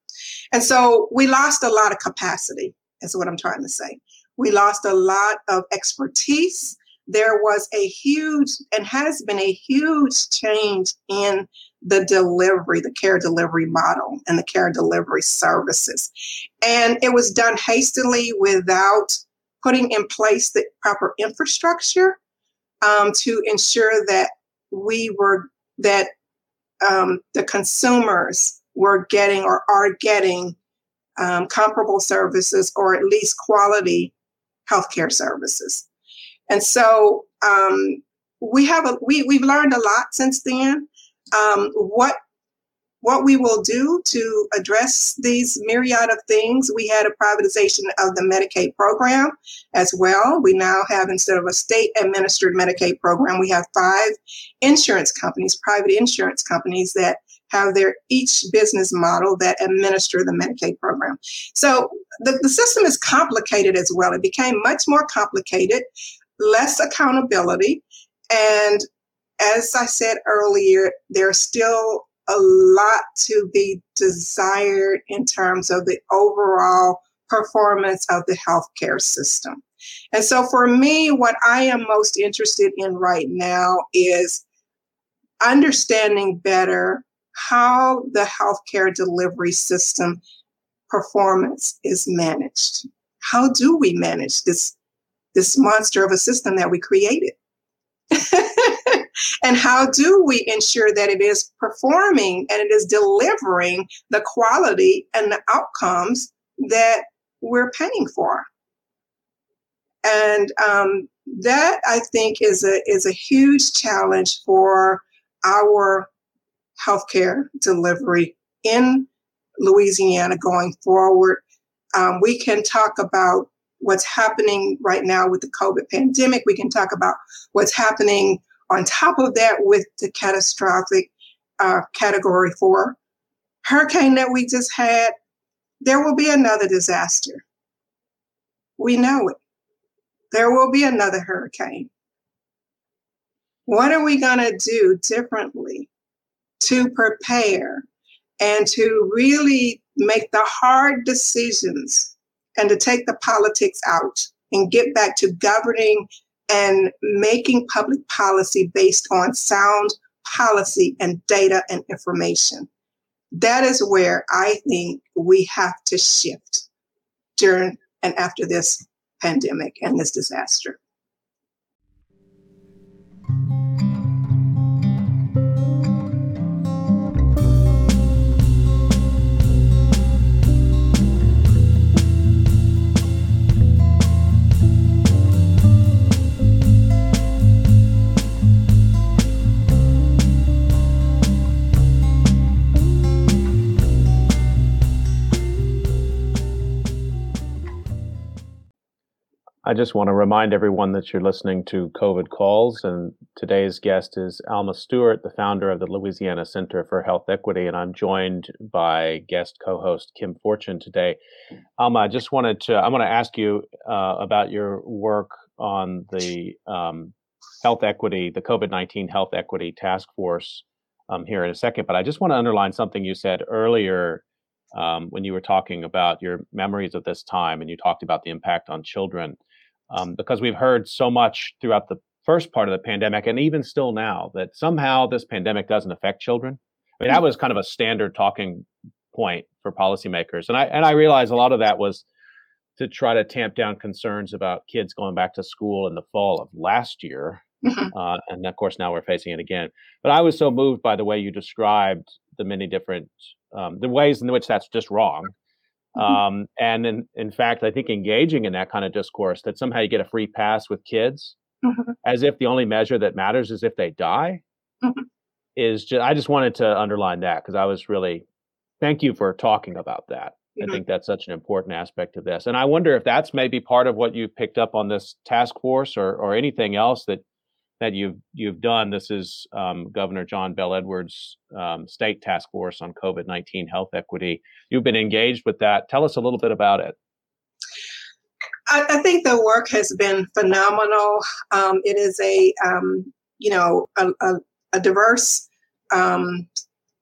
And so we lost a lot of capacity, is what I'm trying to say. We lost a lot of expertise. There was a huge and has been a huge change in the delivery, the care delivery model, and the care delivery services. And it was done hastily without putting in place the proper infrastructure um, to ensure that we were, that um, the consumers were getting or are getting um, comparable services or at least quality healthcare services. And so um, we have a, we, we've learned a lot since then. Um, what what we will do to address these myriad of things, we had a privatization of the Medicaid program as well. We now have, instead of a state administered Medicaid program, we have five insurance companies, private insurance companies that have their each business model that administer the Medicaid program. So the, the system is complicated as well. It became much more complicated, less accountability. And as I said earlier, there's still a lot to be desired in terms of the overall performance of the healthcare system. And so for me, what I am most interested in right now is understanding better how the healthcare delivery system performance is managed. How do we manage this, this monster of a system that we created? and how do we ensure that it is performing and it is delivering the quality and the outcomes that we're paying for? And um, that I think is a is a huge challenge for our healthcare delivery in Louisiana going forward. Um, we can talk about what's happening right now with the COVID pandemic. We can talk about what's happening on top of that with the catastrophic uh, category four hurricane that we just had. There will be another disaster. We know it. There will be another hurricane. What are we going to do differently to prepare and to really make the hard decisions and to take the politics out and get back to governing and making public policy based on sound policy and data and information. That is where I think we have to shift during and after this pandemic and this disaster. I just want to remind everyone that you're listening to COVID Calls, and today's guest is Alma Stewart, the founder of the Louisiana Center for Health Equity, and I'm joined by guest co-host Kim Fortun today. Alma, I just wanted to I want to ask you uh, about your work on the um, health equity, the COVID-19 Health Equity Task Force um, here in a second, but I just want to underline something you said earlier um, when you were talking about your memories of this time, and you talked about the impact on children um, because we've heard so much throughout the first part of the pandemic and even still now that somehow this pandemic doesn't affect children. I mean, that was kind of a standard talking point for policymakers, and I and I realize a lot of that was to try to tamp down concerns about kids going back to school in the fall of last year. Mm-hmm. Uh, and of course, now we're facing it again. But I was so moved by the way you described the many different um, the ways in which that's just wrong. Um, and in, in fact, I think engaging in that kind of discourse that somehow you get a free pass with kids mm-hmm. as if the only measure that matters is if they die mm-hmm. is just, I just wanted to underline that because I was really, thank you for talking about that. Mm-hmm. I think that's such an important aspect of this. And I wonder if that's maybe part of what you picked up on this task force or, or anything else that that you've you've done. This is um, Governor John Bel Edwards' um, state task force on COVID nineteen health equity. You've been engaged with that. Tell us a little bit about it. I, I think the work has been phenomenal. Um, it is a um, you know a, a, a diverse um,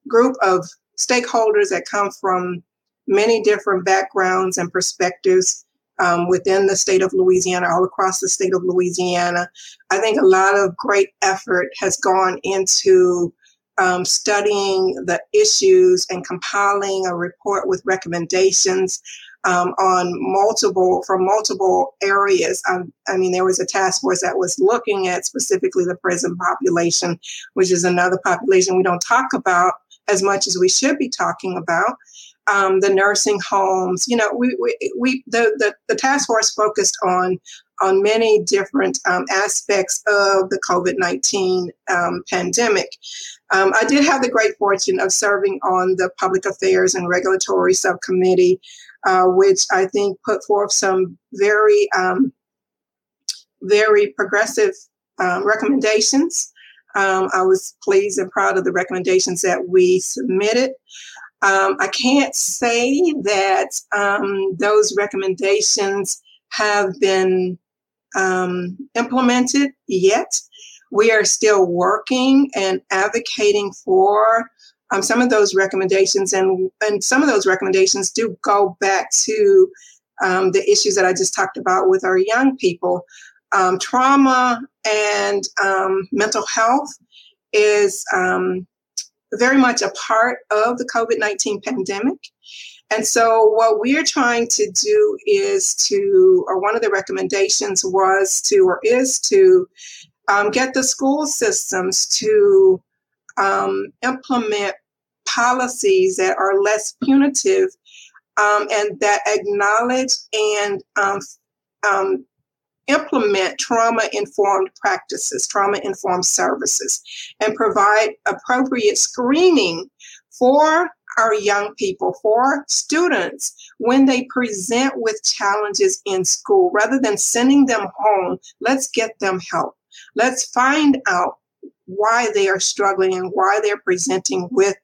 group of stakeholders that come from many different backgrounds and perspectives um, within the state of Louisiana, all across the state of Louisiana. I think a lot of great effort has gone into um, studying the issues and compiling a report with recommendations um, on multiple from multiple areas. I mean, there was a task force that was looking at specifically the prison population, which is another population we don't talk about as much as we should be talking about um, the nursing homes. You know, we, we, we the, the, the task force focused on on many different um, aspects of the COVID 19 um, pandemic. Um, I did have the great fortune of serving on the Public Affairs and Regulatory Subcommittee, uh, which I think put forth some very, um, very progressive um, recommendations. Um, I was pleased and proud of the recommendations that we submitted. Um, I can't say that um, those recommendations have been um, implemented yet. We are still working and advocating for um, some of those recommendations, and, and some of those recommendations do go back to um, the issues that I just talked about with our young people. Um, trauma and mental health is um, very much a part of the COVID 19 pandemic. And so, what we're trying to do is to, or one of the recommendations was to, or is to, um, get the school systems to um, implement policies that are less punitive um, and that acknowledge and um, um, implement trauma informed practices, trauma informed services, and provide appropriate screening for our young people, for students, when they present with challenges in school. Rather than sending them home, let's get them help. Let's find out why they are struggling and why they're presenting with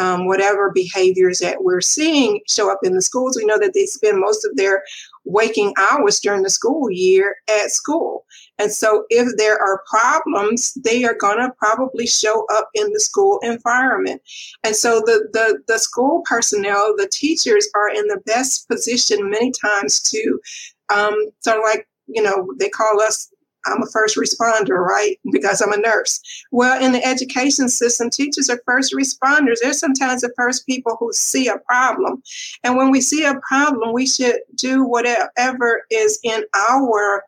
um, whatever behaviors that we're seeing show up in the schools. We know that they spend most of their waking hours during the school year at school. And so if there are problems, they are going to probably show up in the school environment. And so the, the, the school personnel, the teachers are in the best position many times to um, sort of like, you know, they call us I'm a first responder, right? Because I'm a nurse. Well, in the education system, teachers are first responders. They're sometimes the first people who see a problem. And when we see a problem, we should do whatever is in our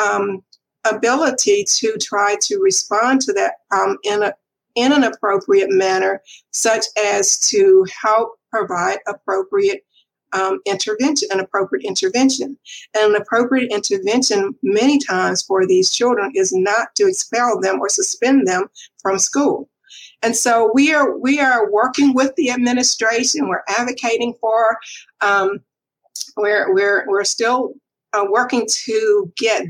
um, ability to try to respond to that problem in a in an appropriate manner, such as to help provide appropriate um, intervention, an appropriate intervention. And an appropriate intervention, many times for these children, is not to expel them or suspend them from school. And so we are we are working with the administration. We're advocating for. Um, we're we're we're still uh, working to get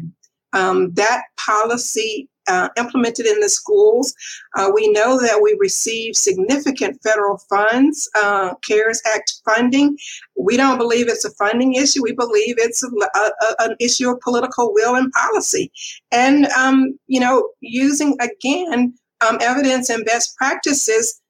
um, that policy uh, implemented in the schools. Uh, we know that we receive significant federal funds, uh, CARES Act funding. We don't believe it's a funding issue. We believe it's a, a, an issue of political will and policy. And, um, you know, using again um, evidence and best practices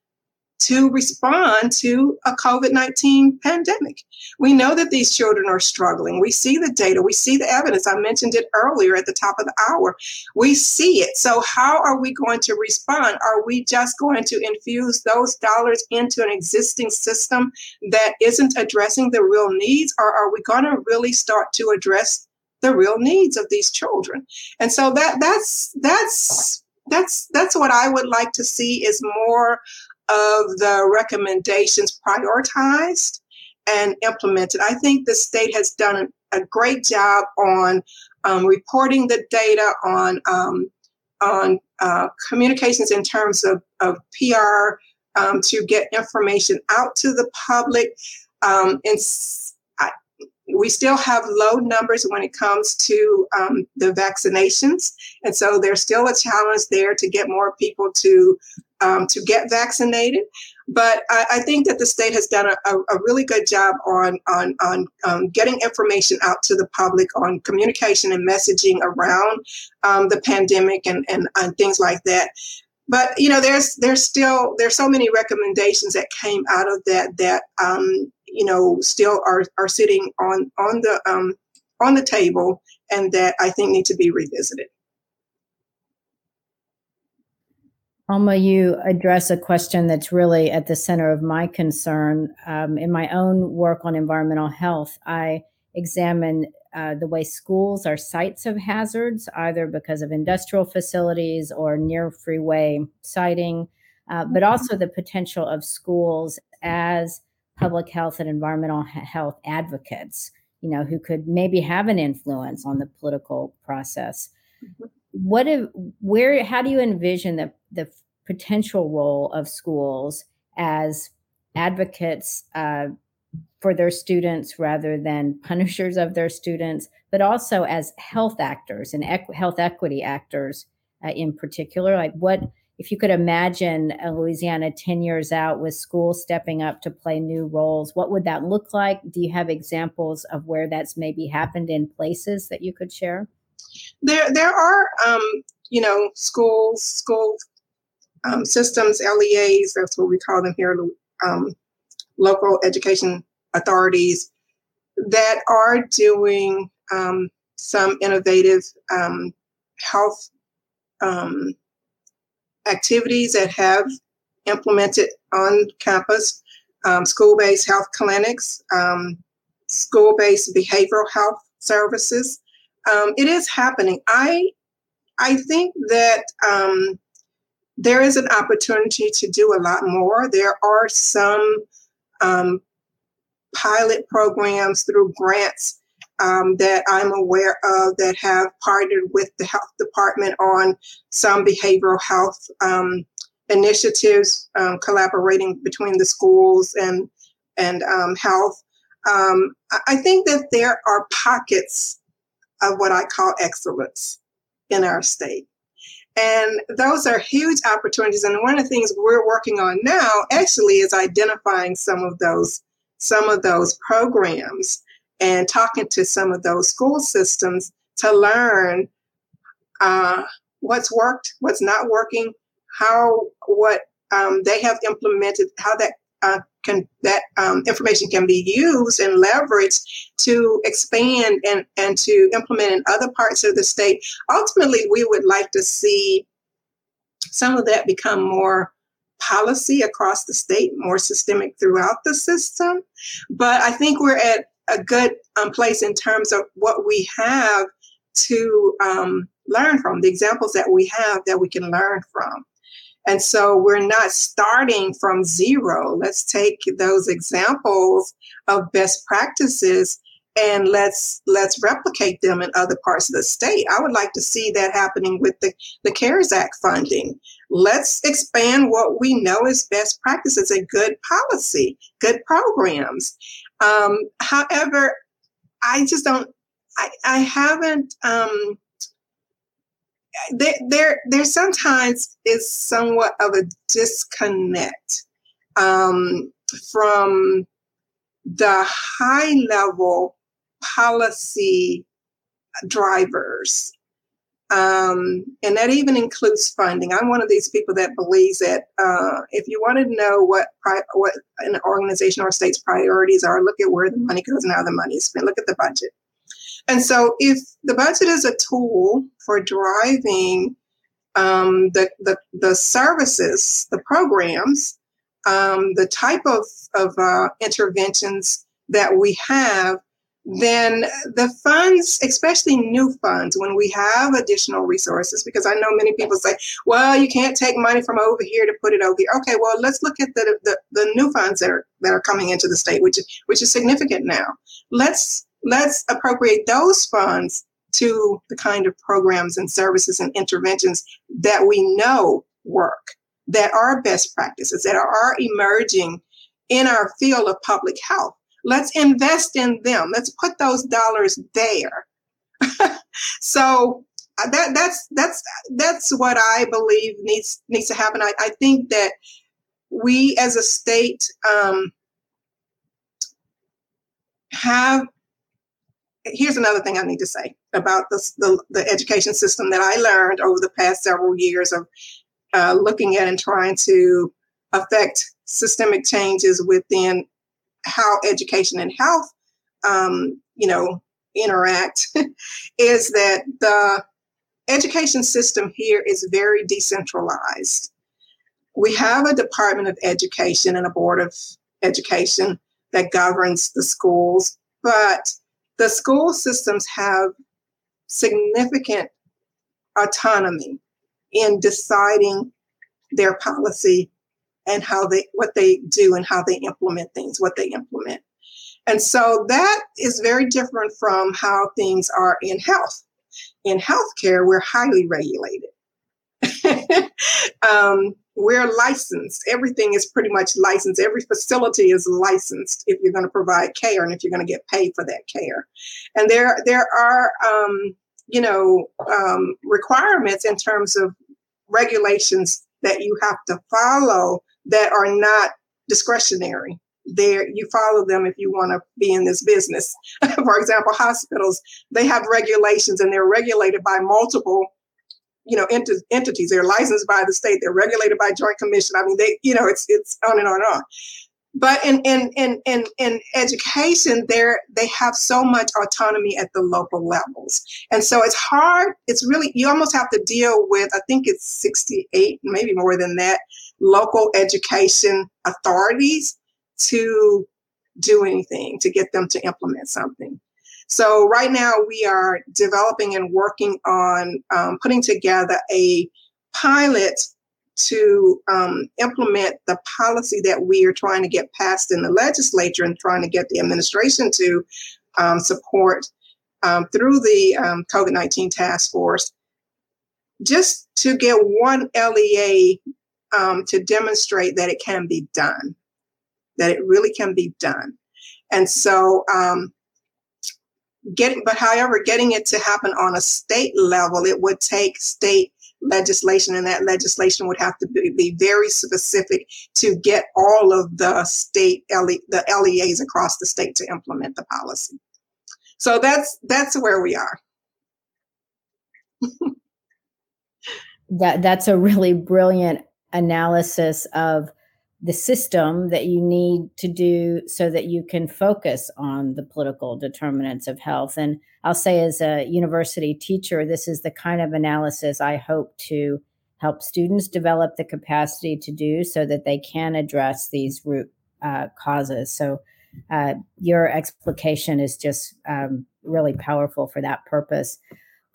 to respond to a COVID 19 pandemic. We know that these children are struggling. We see the data, we see the evidence. I mentioned it earlier at the top of the hour. We see it. So, how are we going to respond? Are we just going to infuse those dollars into an existing system that isn't addressing the real needs, or are we going to really start to address the real needs of these children? And so that that's that's that's that's what I would like to see is more of the recommendations prioritized and implemented. I think the state has done a great job on um, reporting the data on um, on uh, communications in terms of, of PR um, to get information out to the public. Um, and I, we still have low numbers when it comes to um, the vaccinations, and so there's still a challenge there to get more people to um, to get vaccinated. But I, I, think that the state has done a, a really good job on on on um, getting information out to the public on communication and messaging around um, the pandemic and, and and things like that. But you know, there's there's still there's so many recommendations that came out of that that um, you know still are are sitting on on the um, on the table and that I think need to be revisited. Alma, you address a question that's really at the center of my concern. Um, in my own work on environmental health, I examine uh, the way schools are sites of hazards, either because of industrial facilities or near freeway siting, uh, but mm-hmm. also the potential of schools as public health and environmental health advocates, you know, who could maybe have an influence on the political process. What if where how do you envision the the potential role of schools as advocates uh, for their students rather than punishers of their students, but also as health actors and equ- health equity actors uh, in particular? Like, what if you could imagine Louisiana 10 years out with schools stepping up to play new roles? What would that look like? Do you have examples of where that's maybe happened in places that you could share? There, there are, um, you know, schools, school um, systems, LEAs, that's what we call them here, um, local education authorities, that are doing um, some innovative um, health um, activities that have implemented on campus um, school based health clinics, school based behavioral health services um, it is happening. I I think that um, there is an opportunity to do a lot more. There are some um, pilot programs through grants um, that I'm aware of that have partnered with the health department on some behavioral health um, initiatives, um, collaborating between the schools and and um, health. Um, I think that there are pockets of what I call excellence in our state. And those are huge opportunities. And one of the things we're working on now actually is identifying some of those, some of those programs and talking to some of those school systems to learn uh, what's worked, what's not working, how what um, they have implemented, how that uh, can that um, information can be used and leveraged to expand and, and to implement in other parts of the state. Ultimately, we would like to see some of that become more policy across the state, more systemic throughout the system. But I think we're at a good um, place in terms of what we have to um, learn from, the examples that we have that we can learn from. And so we're not starting from zero. Let's take those examples of best practices and let's let's replicate them in other parts of the state. I would like to see that happening with the, the CARES Act funding. Let's expand what we know is best practices and good policy, good programs. Um, however, I just don't I, I haven't um, there, there, there sometimes is somewhat of a disconnect um, from the high level policy drivers. Um, and that even includes funding. I'm one of these people that believes that uh, if you want to know what pri- what an organization or state's priorities are, look at where the money goes and how the money is spent. Look at the budget. And so, if the budget is a tool for driving um, the, the, the services, the programs, um, the type of, of uh, interventions that we have, then the funds, especially new funds, when we have additional resources, because I know many people say, well, you can't take money from over here to put it over here. Okay, well, let's look at the, the, the new funds that are, that are coming into the state, which, which is significant now. Let's let's appropriate those funds to the kind of programs and services and interventions that we know work, that are best practices, that are emerging in our field of public health. let's invest in them. Let's put those dollars there. so uh, that that's that's that's what I believe needs needs to happen. I, I think that we as a state um, have here's another thing I need to say about this, the, the education system that I learned over the past several years of uh, looking at and trying to affect systemic changes within how education and health, um, you know, interact, is that the education system here is very decentralized. We have a Department of Education and a Board of Education that governs the schools, but the school systems have significant autonomy in deciding their policy and how they what they do and how they implement things what they implement. And so that is very different from how things are in health. In healthcare we're highly regulated um, we're licensed. Everything is pretty much licensed. Every facility is licensed if you're going to provide care and if you're going to get paid for that care. And there, there are, um, you know, um, requirements in terms of regulations that you have to follow that are not discretionary. There, you follow them if you want to be in this business. for example, hospitals they have regulations and they're regulated by multiple you know ent- entities. They're licensed by the state. They're regulated by joint commission. I mean they you know it's it's on and on and on. But in in in in, in education there they have so much autonomy at the local levels. And so it's hard it's really you almost have to deal with i think it's 68 maybe more than that local education authorities to do anything to get them to implement something so right now we are developing and working on um, putting together a pilot to um, implement the policy that we are trying to get passed in the legislature and trying to get the administration to um, support um, through the um, COVID 19 task force, just to get one LEA um, to demonstrate that it can be done, that it really can be done. And so um, getting but however getting it to happen on a state level it would take state legislation and that legislation would have to be, be very specific to get all of the state LE, the leas across the state to implement the policy. So that's that's where we are. That that's a really brilliant analysis of the system that you need to do so that you can focus on the political determinants of health. And I'll say, as a university teacher, this is the kind of analysis I hope to help students develop the capacity to do so that they can address these root uh, causes. So, uh, your explication is just um, really powerful for that purpose.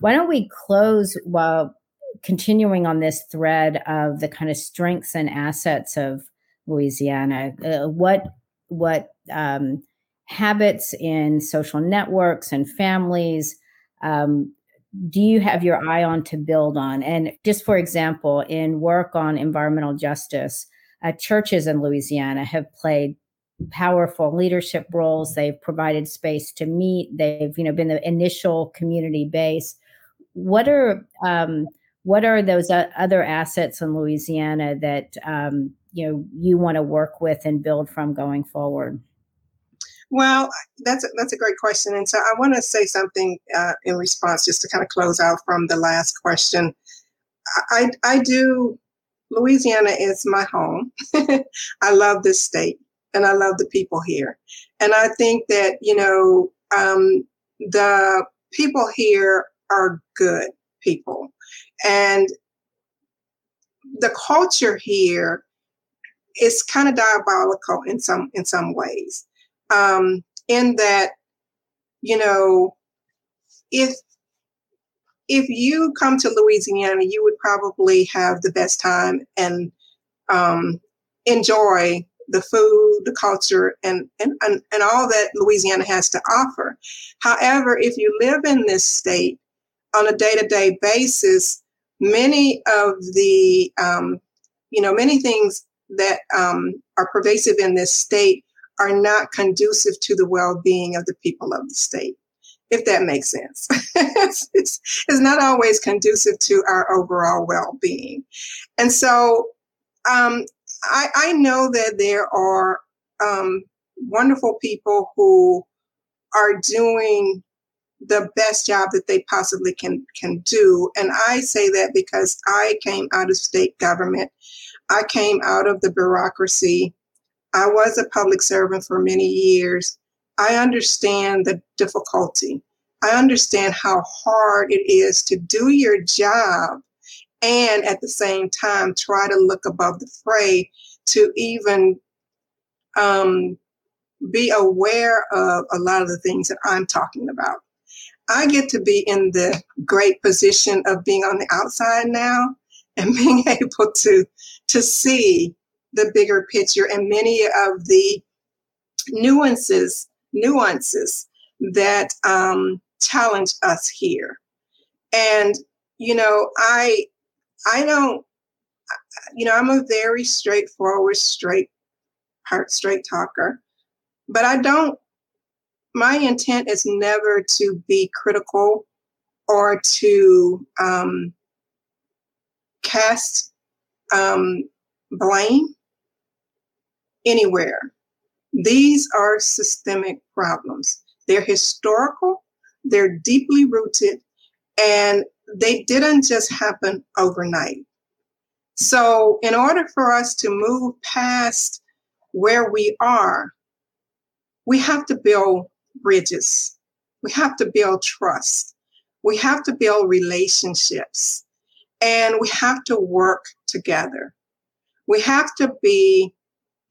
Why don't we close while continuing on this thread of the kind of strengths and assets of Louisiana. Uh, what what um, habits in social networks and families um, do you have your eye on to build on? And just for example, in work on environmental justice, uh, churches in Louisiana have played powerful leadership roles. They've provided space to meet. They've you know been the initial community base. What are um, what are those other assets in Louisiana that um, you know you want to work with and build from going forward? Well, that's a, that's a great question, and so I want to say something uh, in response, just to kind of close out from the last question. I I do. Louisiana is my home. I love this state, and I love the people here, and I think that you know um, the people here are good people, and the culture here is kind of diabolical in some in some ways. Um, in that, you know, if if you come to Louisiana, you would probably have the best time and um, enjoy the food, the culture, and, and, and, and all that Louisiana has to offer. However, if you live in this state on a day to day basis, many of the, um, you know, many things that um, are pervasive in this state are not conducive to the well-being of the people of the state if that makes sense. It's, it's, it's, not always conducive to our overall well-being. And so um, I, I, know that there are um, wonderful people who are doing the best job that they possibly can can do. And i say that because i came out of state government i came out of the bureaucracy. I was a public servant for many years. I understand the difficulty. I understand how hard it is to do your job and at the same time try to look above the fray to even um, be aware of a lot of the things that i'm talking about. I get to be in the great position of being on the outside now and being able to to see the bigger picture and many of the nuances nuances that um, challenge us here. And you know, I I don't you know I'm a very straightforward, straight heart, straight talker, but I don't my intent is never to be critical or to um, cast um, blame anywhere. These are systemic problems. They're historical, they're deeply rooted, and they didn't just happen overnight. So, in order for us to move past where we are, we have to build bridges. We have to build trust. We have to build relationships. And we have to work together. We have to be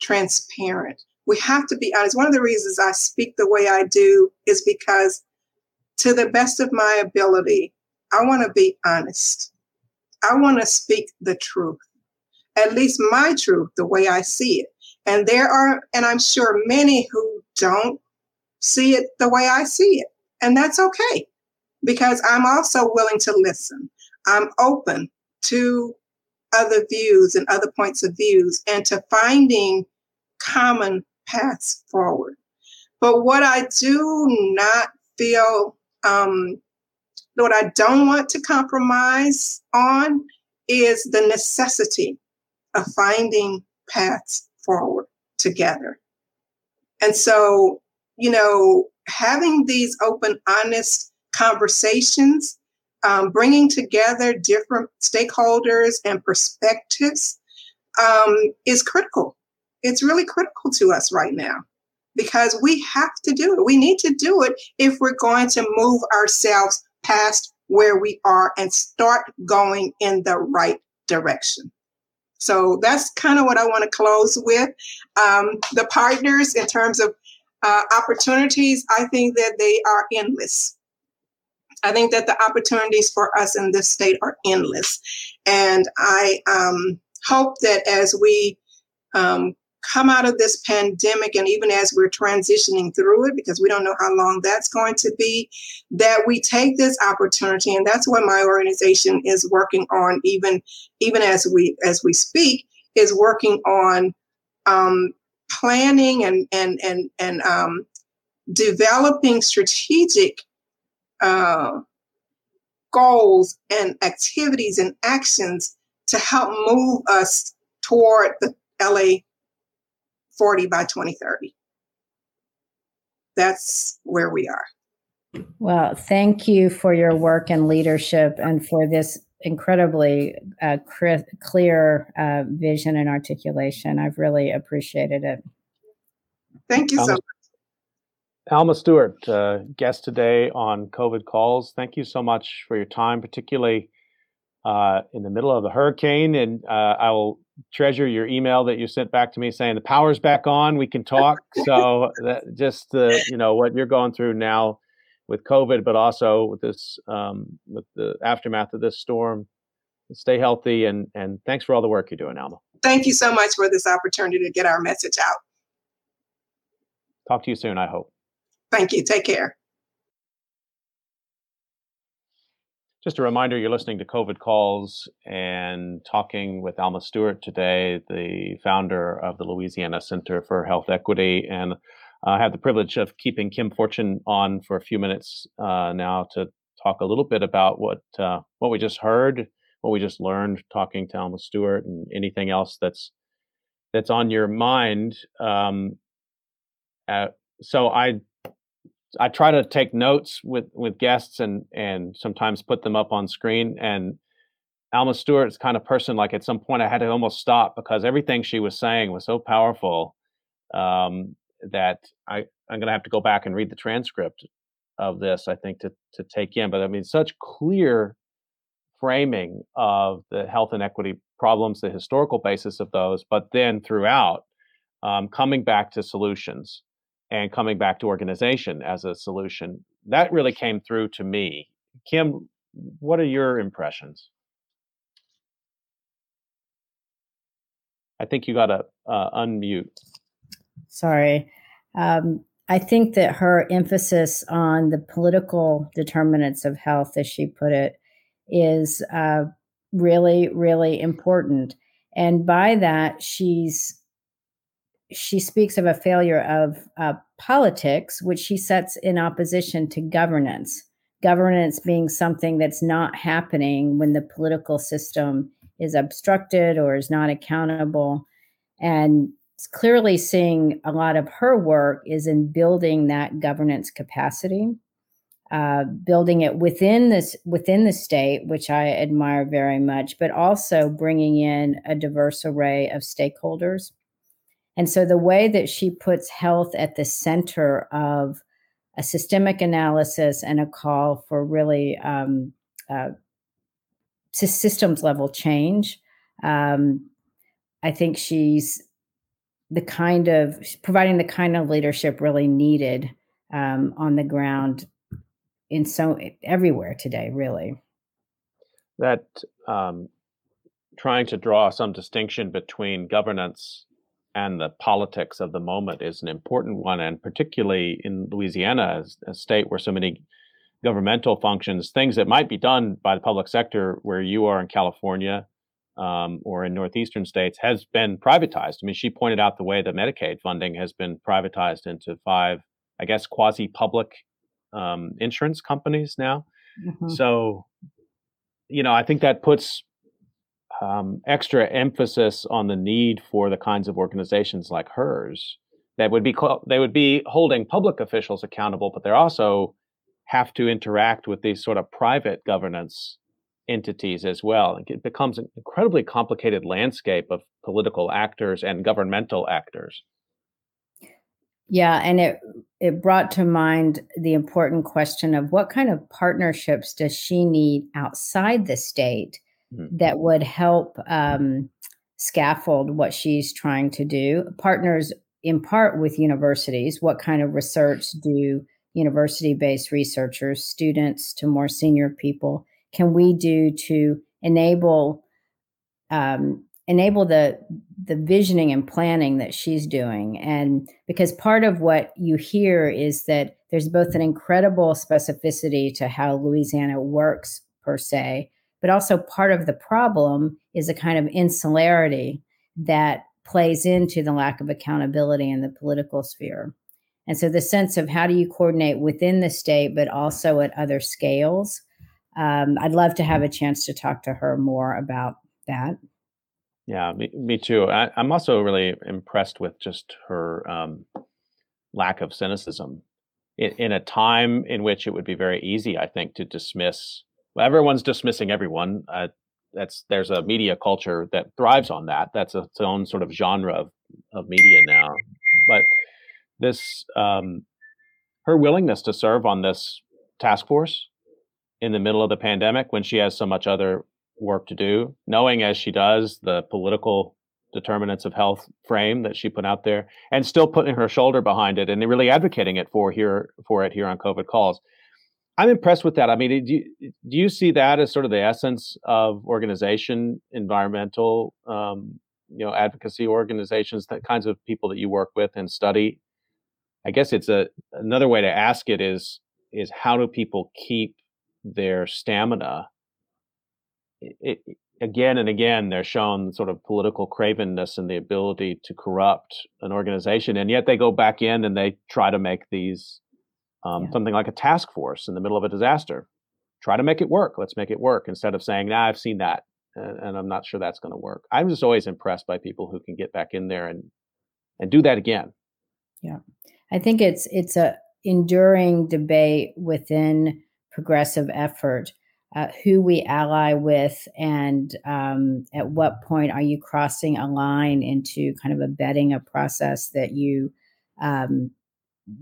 transparent. We have to be honest. One of the reasons I speak the way I do is because, to the best of my ability, I want to be honest. I want to speak the truth, at least my truth, the way I see it. And there are, and I'm sure many who don't see it the way I see it. And that's okay because I'm also willing to listen. I'm open to other views and other points of views and to finding common paths forward. But what I do not feel, um, what I don't want to compromise on is the necessity of finding paths forward together. And so you know, having these open, honest conversations, um, bringing together different stakeholders and perspectives um, is critical. It's really critical to us right now because we have to do it. We need to do it if we're going to move ourselves past where we are and start going in the right direction. So that's kind of what I want to close with. Um, the partners, in terms of uh, opportunities, I think that they are endless. I think that the opportunities for us in this state are endless. And I um, hope that as we um, come out of this pandemic and even as we're transitioning through it, because we don't know how long that's going to be, that we take this opportunity. And that's what my organization is working on, even, even as we as we speak, is working on um, planning and and and and um, developing strategic uh, goals and activities and actions to help move us toward the LA 40 by 2030. That's where we are. Well, thank you for your work and leadership and for this incredibly uh, clear uh, vision and articulation. I've really appreciated it. Thank you so much. Alma Stewart, uh, guest today on COVID calls. Thank you so much for your time, particularly uh, in the middle of the hurricane. And uh, I will treasure your email that you sent back to me saying the power's back on, we can talk. so that just you know what you're going through now with COVID, but also with this um, with the aftermath of this storm. Stay healthy and and thanks for all the work you're doing, Alma. Thank you so much for this opportunity to get our message out. Talk to you soon, I hope. Thank you. Take care. Just a reminder you're listening to COVID Calls and talking with Alma Stewart today, the founder of the Louisiana Center for Health Equity. And I have the privilege of keeping Kim Fortun on for a few minutes uh, now to talk a little bit about what uh, what we just heard, what we just learned talking to Alma Stewart, and anything else that's that's on your mind. Um, uh, so I I try to take notes with with guests and and sometimes put them up on screen. And Alma Stewart's kind of person, like at some point I had to almost stop because everything she was saying was so powerful um, that I I'm gonna have to go back and read the transcript of this. I think to to take in, but I mean such clear framing of the health inequity problems, the historical basis of those, but then throughout um, coming back to solutions and coming back to organization as a solution. That really came through to me. Kim, what are your impressions? I think you got to uh, unmute. Sorry. Um, I think that her emphasis on the political determinants of health, as she put it, is uh, really, really important. And by that, she's she speaks of a failure of uh, politics, which she sets in opposition to governance. Governance being something that's not happening when the political system is obstructed or is not accountable. And clearly seeing a lot of her work is in building that governance capacity, uh, building it within this within the state, which I admire very much, but also bringing in a diverse array of stakeholders and so the way that she puts health at the center of a systemic analysis and a call for really um, uh, systems level change, um, I think she's the kind of providing the kind of leadership really needed um, on the ground in so everywhere today, really. That um, trying to draw some distinction between governance and the politics of the moment is an important one, and particularly in Louisiana, as a state where so many governmental functions, things that might be done by the public sector, where you are in California um, or in northeastern states, has been privatized. I mean, she pointed out the way that Medicaid funding has been privatized into five, I guess, quasi-public um, insurance companies now. Mm-hmm. So, you know, I think that puts um, extra emphasis on the need for the kinds of organizations like hers that would be they would be holding public officials accountable, but they also have to interact with these sort of private governance entities as well. It becomes an incredibly complicated landscape of political actors and governmental actors. Yeah, and it it brought to mind the important question of what kind of partnerships does she need outside the state mm-hmm. that would help um, scaffold what she's trying to do. Partners in part with universities. What kind of research do university based researchers, students to more senior people, can we do to enable? Um, enable the the visioning and planning that she's doing and because part of what you hear is that there's both an incredible specificity to how louisiana works per se but also part of the problem is a kind of insularity that plays into the lack of accountability in the political sphere. And so the sense of how do you coordinate within the state, but also at other scales. Um, I'd love to have a chance to talk to her more about that. Yeah, me, me too. I, am also really impressed with just her um, lack of cynicism in, in, a time in which it would be very easy, I think, to dismiss everyone's dismissing everyone. Uh, that's there's a media culture that thrives on that. That's a, its own sort of genre of, of media now. But this, um, her willingness to serve on this task force in the middle of the pandemic when she has so much other work to do, knowing as she does the political determinants of health frame that she put out there, and still putting her shoulder behind it and really advocating it for here for it here on COVID calls. I'm impressed with that. I mean, do you, do you see that as sort of the essence of organization, environmental, um, you know, advocacy organizations, the kinds of people that you work with and study? I guess it's a another way to ask it is is how do people keep their stamina. It, it, again and again, they're shown sort of political cravenness and the ability to corrupt an organization, and yet they go back in and they try to make these um, yeah. something like a task force in the middle of a disaster. Try to make it work. Let's make it work instead of saying, "Nah, I've seen that, and, and I'm not sure that's going to work." I'm just always impressed by people who can get back in there and and do that again. Yeah, I think it's it's a enduring debate within progressive effort uh, who we ally with and um, at what point are you crossing a line into kind of abetting a process that you um,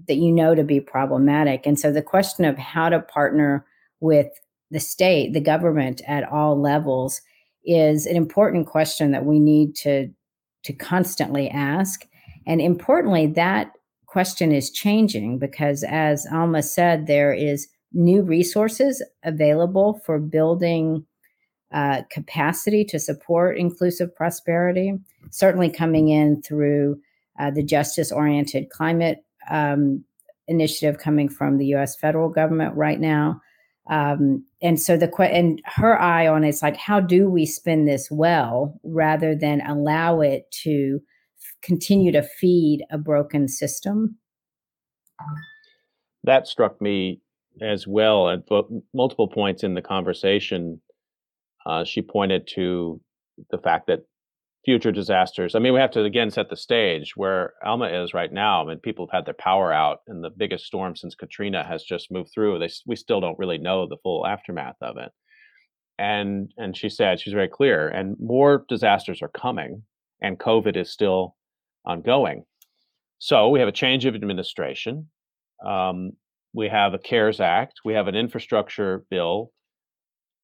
that you know to be problematic. And so the question of how to partner with the state the government at all levels is an important question that we need to to constantly ask. And importantly that question is changing because as alma said there is new resources available for building uh, capacity to support inclusive prosperity, certainly coming in through uh, the justice oriented climate um, initiative coming from the US federal government right now. Um, and so the and her eye on it's like how do we spin this well rather than allow it to continue to feed a broken system that struck me as well at multiple points in the conversation. Uh, she pointed to the fact that future disasters. I mean, we have to again set the stage where Alma is right now. I mean, people have had their power out, and the biggest storm since Katrina has just moved through. They we still don't really know the full aftermath of it. And and she said she's very clear, and more disasters are coming, and COVID is still ongoing. So we have a change of administration. Um, we have a CARES Act, we have an infrastructure bill.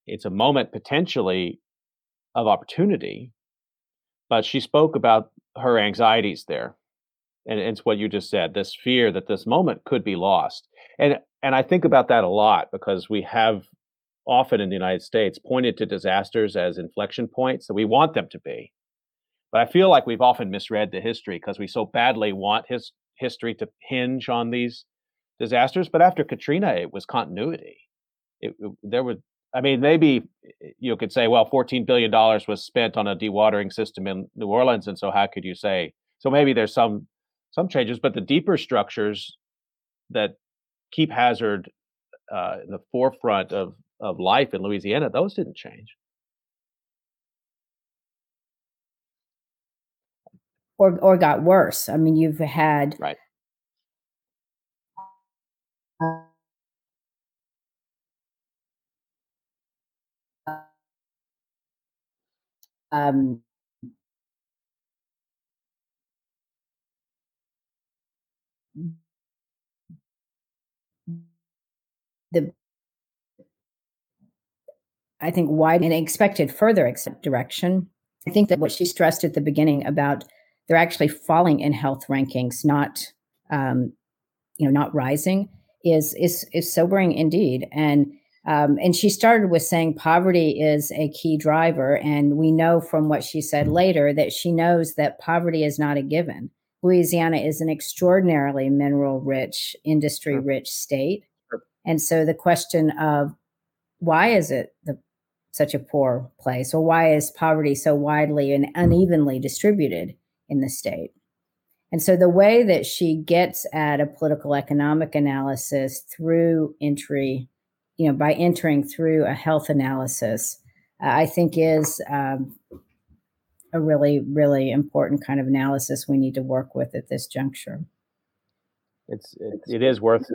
It's a moment potentially of opportunity, but she spoke about her anxieties there. And it's what you just said, this fear that this moment could be lost. And and I think about that a lot because we have often in the United States pointed to disasters as inflection points that we want them to be. But I feel like we've often misread the history because we so badly want his history to hinge on these disasters. But after Katrina, it was continuity. It, it, there was, I mean, maybe eh, you could say, well, $14 billion was spent on a dewatering system in New Orleans. And so how could you say, so maybe there's some, some changes, but the deeper structures that keep hazard uh, in the forefront of, of life in Louisiana, those didn't change. Or, or got worse. I mean, you've had right. Um, the I think wide and expected further direction. I think that what she stressed at the beginning about they're actually falling in health rankings, not um, you know not rising, is is is sobering indeed. And um, and she started with saying poverty is a key driver. And we know from what she said later that she knows that poverty is not a given. Louisiana is an extraordinarily mineral rich, industry rich state. And so the question of why is it the, such a poor place, or why is poverty so widely and unevenly distributed in the state? And so the way that she gets at a political economic analysis through entry you know, by entering through a health analysis, uh, I think is um, a really, really important kind of analysis we need to work with at this juncture. It's it, it is worth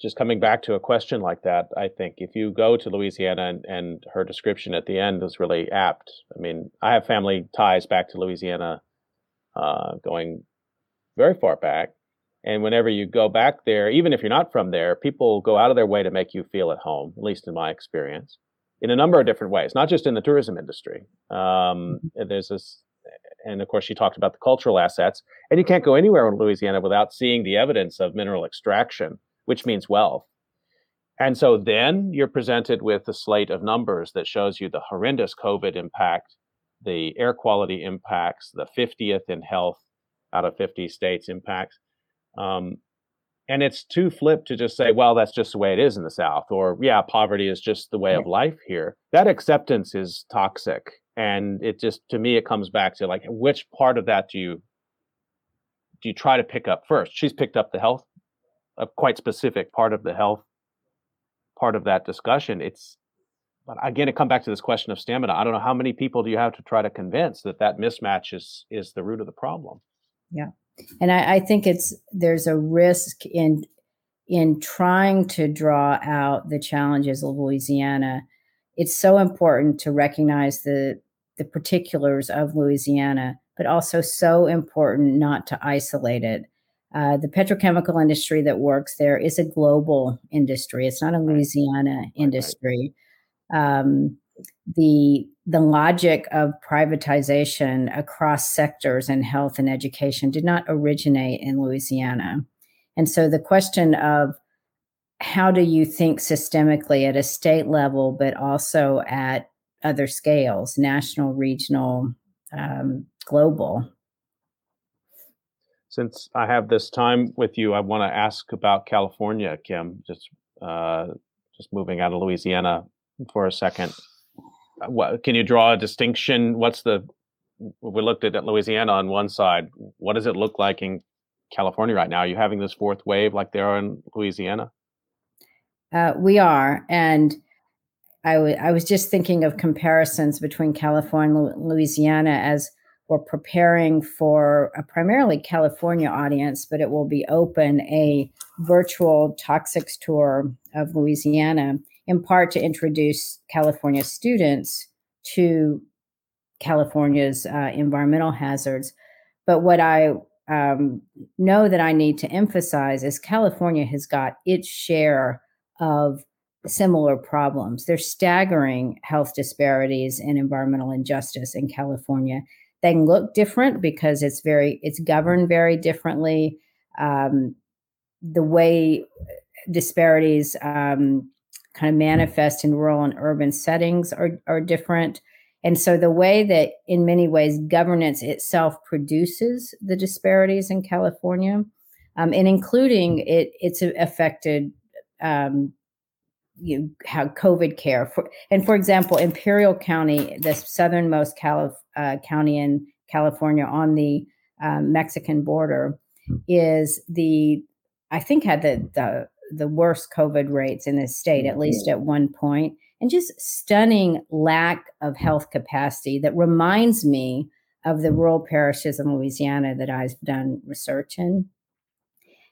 just coming back to a question like that. I think if you go to Louisiana and, and her description at the end is really apt. I mean, I have family ties back to Louisiana, uh, going very far back, and whenever you go back there, even if you're not from there, people go out of their way to make you feel at home, at least in my experience, in a number of different ways, not just in the tourism industry. Um, mm-hmm. there's this, and of course, she talked about the cultural assets. And you can't go anywhere in Louisiana without seeing the evidence of mineral extraction, which means wealth. And so then you're presented with a slate of numbers that shows you the horrendous COVID impact, the air quality impacts, the 50th in health out of 50 states impacts um, and it's too flip to just say, well, that's just the way it is in the South, or yeah, poverty is just the way of life here. That acceptance is toxic. And it just, to me, it comes back to like, which part of that do you do you try to pick up first? She's picked up the health, a quite specific part of the health part of that discussion. It's, but again, it come back to this question of stamina. I don't know how many people do you have to try to convince that that mismatch is is the root of the problem. Yeah and I, I, think it's there's a risk in in trying to draw out the challenges of Louisiana. It's so important to recognize the the particulars of Louisiana, but also so important not to isolate it. Uh, the petrochemical industry that works there is a global industry. It's not a Louisiana industry. Um, the the logic of privatization across sectors in health and education did not originate in Louisiana. And so the question of how do you think systemically at a state level, but also at other scales, national, regional, um, global? Since I have this time with you, I want to ask about California, Kim. Just uh, just moving out of Louisiana for a second what can you draw a distinction? What's the we looked at at Louisiana on one side. What does it look like in California right now? Are you having this fourth wave like they are in Louisiana? Uh, we are, and I, w- I was just thinking of comparisons between California and Louisiana as we're preparing for a primarily California audience, but it will be open a virtual toxics tour of Louisiana in part to introduce California students to California's uh, environmental hazards. But what I um, know that I need to emphasize is California has got its share of similar problems. There's staggering health disparities and environmental injustice in California. They look different because it's very it's governed very differently. Um, the way disparities um, kind of manifest in rural and urban settings are, are different. And so the way that, in many ways, governance itself produces the disparities in California, um, and including it, it's affected um, you know, how COVID care. For, and for example, Imperial County, the southernmost Calif- uh, county in California on the um, Mexican border, is the I think had the the the worst COVID rates in the state, at least mm-hmm. at one point, and just stunning lack of health capacity that reminds me of the rural parishes in Louisiana that I've done research in.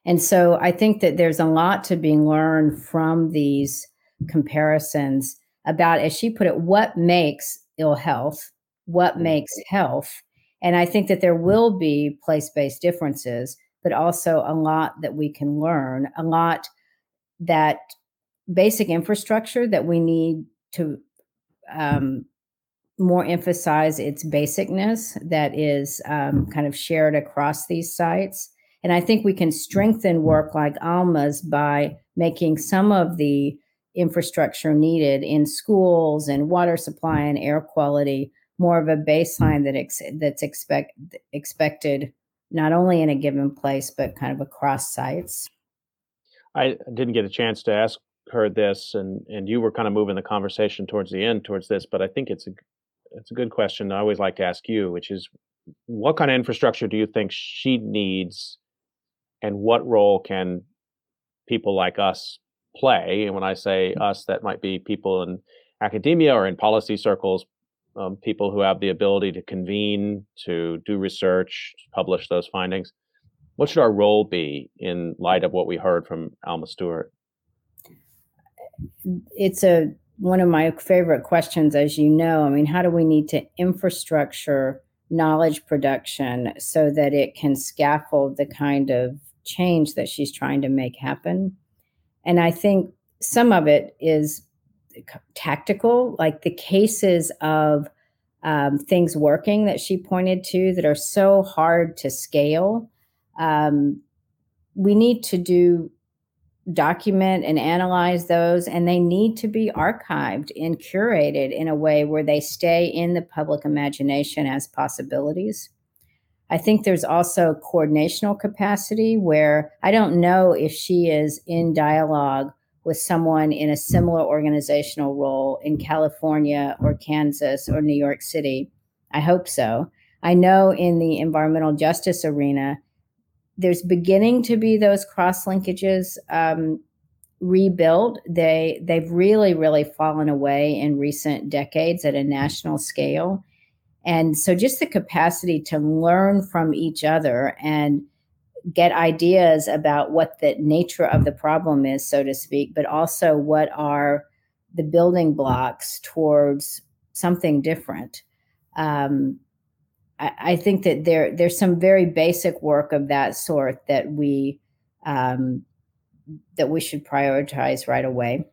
And so I think that there's a lot to be learned from these comparisons about, as she put it, what makes ill health, what mm-hmm. makes health. And I think that there will be place based differences, but also a lot that we can learn, a lot that basic infrastructure that we need to um, more emphasize its basicness that is um, kind of shared across these sites. And I think we can strengthen work like Alma's by making some of the infrastructure needed in schools and water supply and air quality more of a baseline that ex- that's expect expected not only in a given place but kind of across sites. I didn't get a chance to ask her this, and and you were kind of moving the conversation towards the end towards this, but I think it's a it's a good question. I always like to ask you, which is, what kind of infrastructure do you think she needs, and what role can people like us play? And when I say us, that might be people in academia or in policy circles, um, people who have the ability to convene, to do research, publish those findings what should our role be in light of what we heard from Alma Stewart? It's a one of my favorite questions, as you know. I mean, how do we need to infrastructure knowledge production so that it can scaffold the kind of change that she's trying to make happen? And I think some of it is tactical, like the cases of um, things working that she pointed to that are so hard to scale um, we need to do document and analyze those and they need to be archived and curated in a way where they stay in the public imagination as possibilities I think there's also coordinational capacity where I don't know if she is in dialogue with someone in a similar organizational role in California or Kansas or New York City. I hope so. I know in the environmental justice arena, there's beginning to be those cross linkages um, rebuilt. They they've really really fallen away in recent decades at a national scale, and so just the capacity to learn from each other and get ideas about what the nature of the problem is, so to speak, but also what are the building blocks towards something different. Um, I, I, think that there there's some very basic work of that sort that we um, that we should prioritize right away.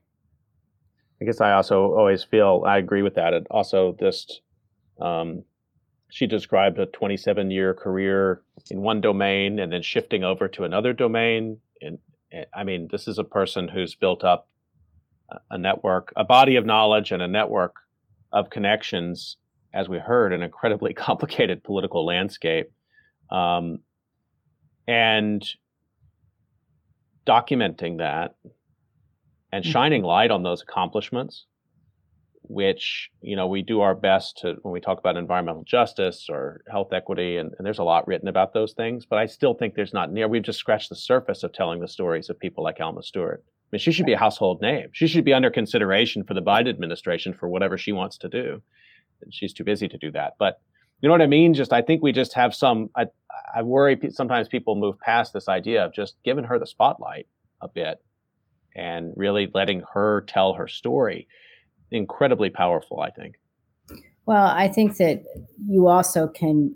I guess I also always feel I agree with that. It also just um, she described a 27 year career in one domain and then shifting over to another domain. And, and I mean, this is a person who's built up a network, a body of knowledge, and a network of connections. As we heard, an incredibly complicated political landscape, um, and documenting that and mm-hmm. shining light on those accomplishments which you know we do our best to when we talk about environmental justice or health equity and, and, there's a lot written about those things but i still think there's not near we've just scratched the surface of telling the stories of people like alma stewart. I mean she should be a household name. She should be under consideration for the biden administration for whatever she wants to do she's too busy to do that but you know what i mean just i think we just have some i, I worry sometimes people move past this idea of just giving her the spotlight a bit and really letting her tell her story incredibly powerful, I think. Well, I think that you also can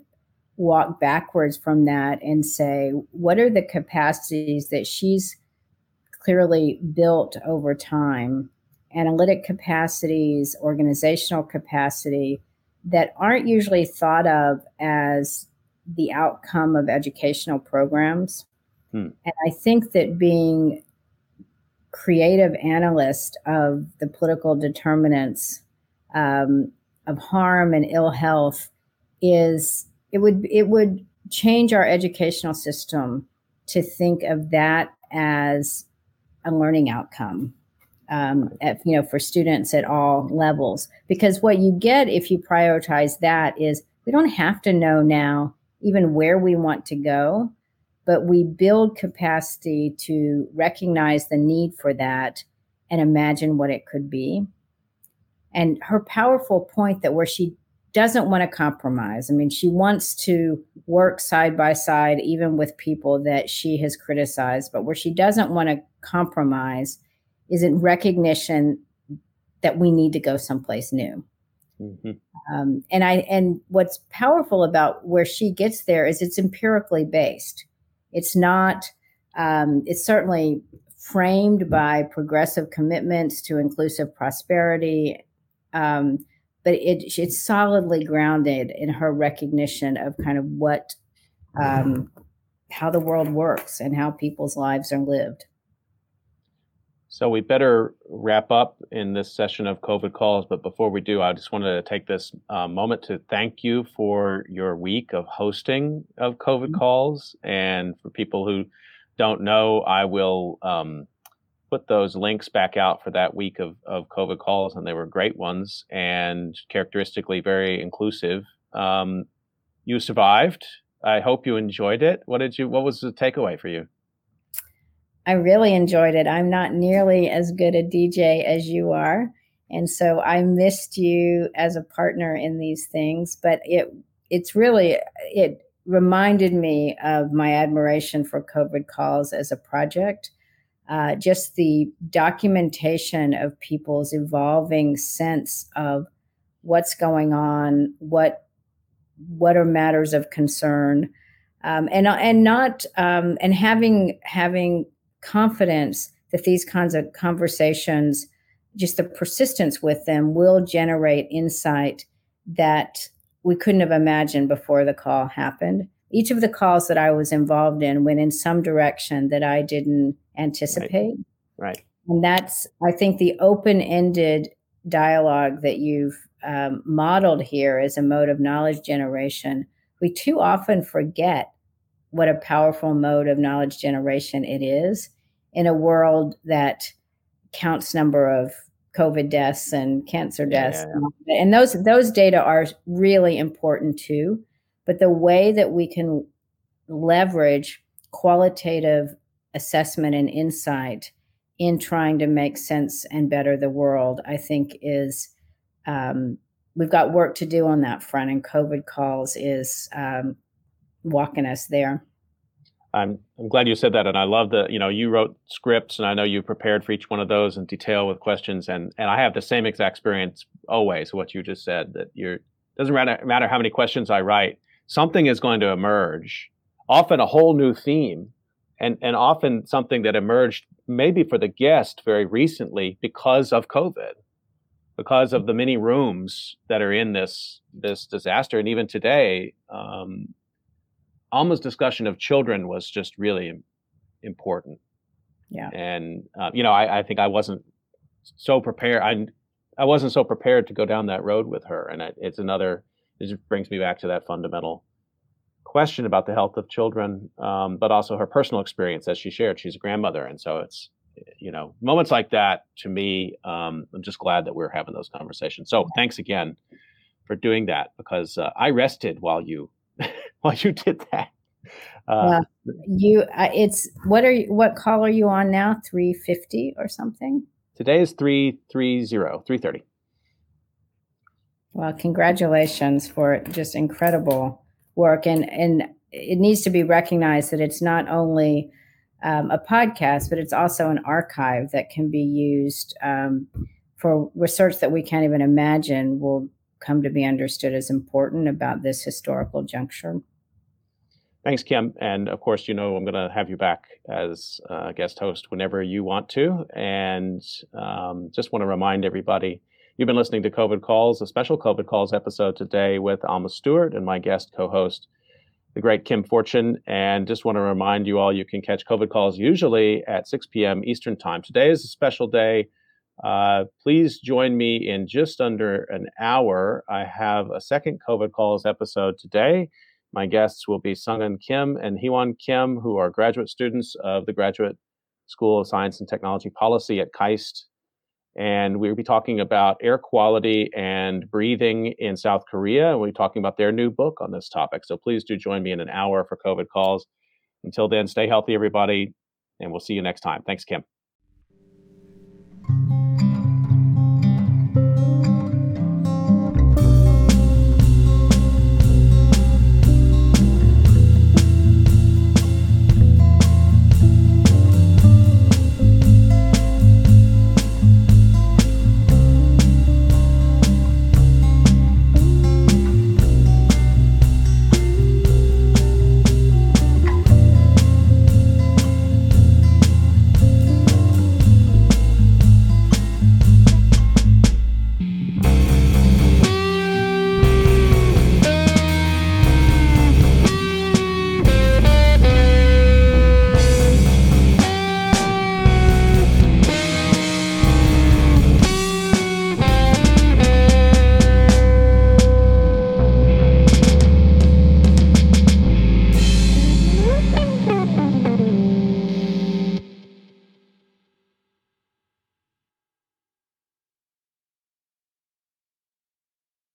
walk backwards from that and say, what are the capacities that she's clearly built over time? Analytic capacities, organizational capacity that aren't usually thought of as the outcome of educational programs. Hmm. And I think that being creative analyst of the political determinants um, of harm and ill health is it would it would change our educational system to think of that as a learning outcome um, at, you know for students at all levels because what you get if you prioritize that is we don't have to know now even where we want to go but we build capacity to recognize the need for that and imagine what it could be. And her powerful point that where she doesn't want to compromise. I mean, she wants to work side by side, even with people that she has criticized, but where she doesn't want to compromise is in recognition that we need to go someplace new. Mm-hmm. Um, and I and what's powerful about where she gets there is it's empirically based. It's not, um, it's certainly framed by progressive commitments to inclusive prosperity. Um, but it, it's solidly grounded in her recognition of kind of what, um, how the world works and how people's lives are lived. So we better wrap up in this session of COVID calls. But before we do, I just wanted to take this uh, moment to thank you for your week of hosting of COVID mm-hmm. calls. And for people who don't know, I will um, put those links back out for that week of, of COVID calls. And they were great ones and characteristically very inclusive. Um, you survived. I hope you enjoyed it. What did you? What was the takeaway for you? I really enjoyed it. I'm not nearly as good a DJ as you are. And so I missed you as a partner in these things, but it it's really it reminded me of my admiration for COVID calls as a project. Uh, just the documentation of people's evolving sense of what's going on, what what are matters of concern, um, and and not um, and having having confidence that these kinds of conversations, just the persistence with them, will generate insight that we couldn't have imagined before the call happened. Each of the calls that I was involved in went in some direction that I didn't anticipate. Right. right. And that's, I think, the open ended dialogue that you've um, modeled here as a mode of knowledge generation we too often forget what a powerful mode of knowledge generation it is in a world that counts number of COVID deaths and cancer deaths. Yeah, yeah, yeah. And those those data are really important too. But the way that we can leverage qualitative assessment and insight in trying to make sense and better the world, I think is um, we've got work to do on that front, and COVID calls is um, walking us there. I'm I'm glad you said that, and I love that. You know, you wrote scripts, and I know you prepared for each one of those in detail with questions, and and I have the same exact experience always. What you just said that you're doesn't matter matter how many questions I write, something is going to emerge, often a whole new theme, and and often something that emerged maybe for the guest very recently because of COVID, because of the many rooms that are in this this disaster, and even today. Um, Alma's discussion of children was just really important. Yeah. And uh, you know, I, I, think I wasn't so prepared. I I wasn't so prepared to go down that road with her, and it's another. It brings me back to that fundamental question about the health of children, um, but also her personal experience as she shared. She's a grandmother, and so it's you know moments like that to me. Um, I'm just glad that we're having those conversations. So thanks again for doing that because uh, I rested while you while you did that. Uh. You, uh, it's what are you? What call are you on now? Three fifty or something? Today is 330, 330. Well, congratulations for just incredible work, and and it needs to be recognized that it's not only um, a podcast, but it's also an archive that can be used um, for research that we can't even imagine will come to be understood as important about this historical juncture. Thanks, Kim. And of course, you know, I'm going to have you back as a guest host whenever you want to. And um, just want to remind everybody you've been listening to COVID Calls, a special COVID Calls episode today with Alma Stewart and my guest co host, the great Kim Fortun. And just want to remind you all you can catch COVID Calls usually at 6 p.m. Eastern Time. Today is a special day uh, please join me in just under an hour. I have a second COVID calls episode today. My guests will be Sungun Kim and Heewon Kim, who are graduate students of the Graduate School of Science and Technology Policy at KAIST. And we'll be talking about air quality and breathing in South Korea. And we'll be talking about their new book on this topic. So please do join me in an hour for COVID calls. Until then, stay healthy, everybody, and we'll see you next time. Thanks, Kim.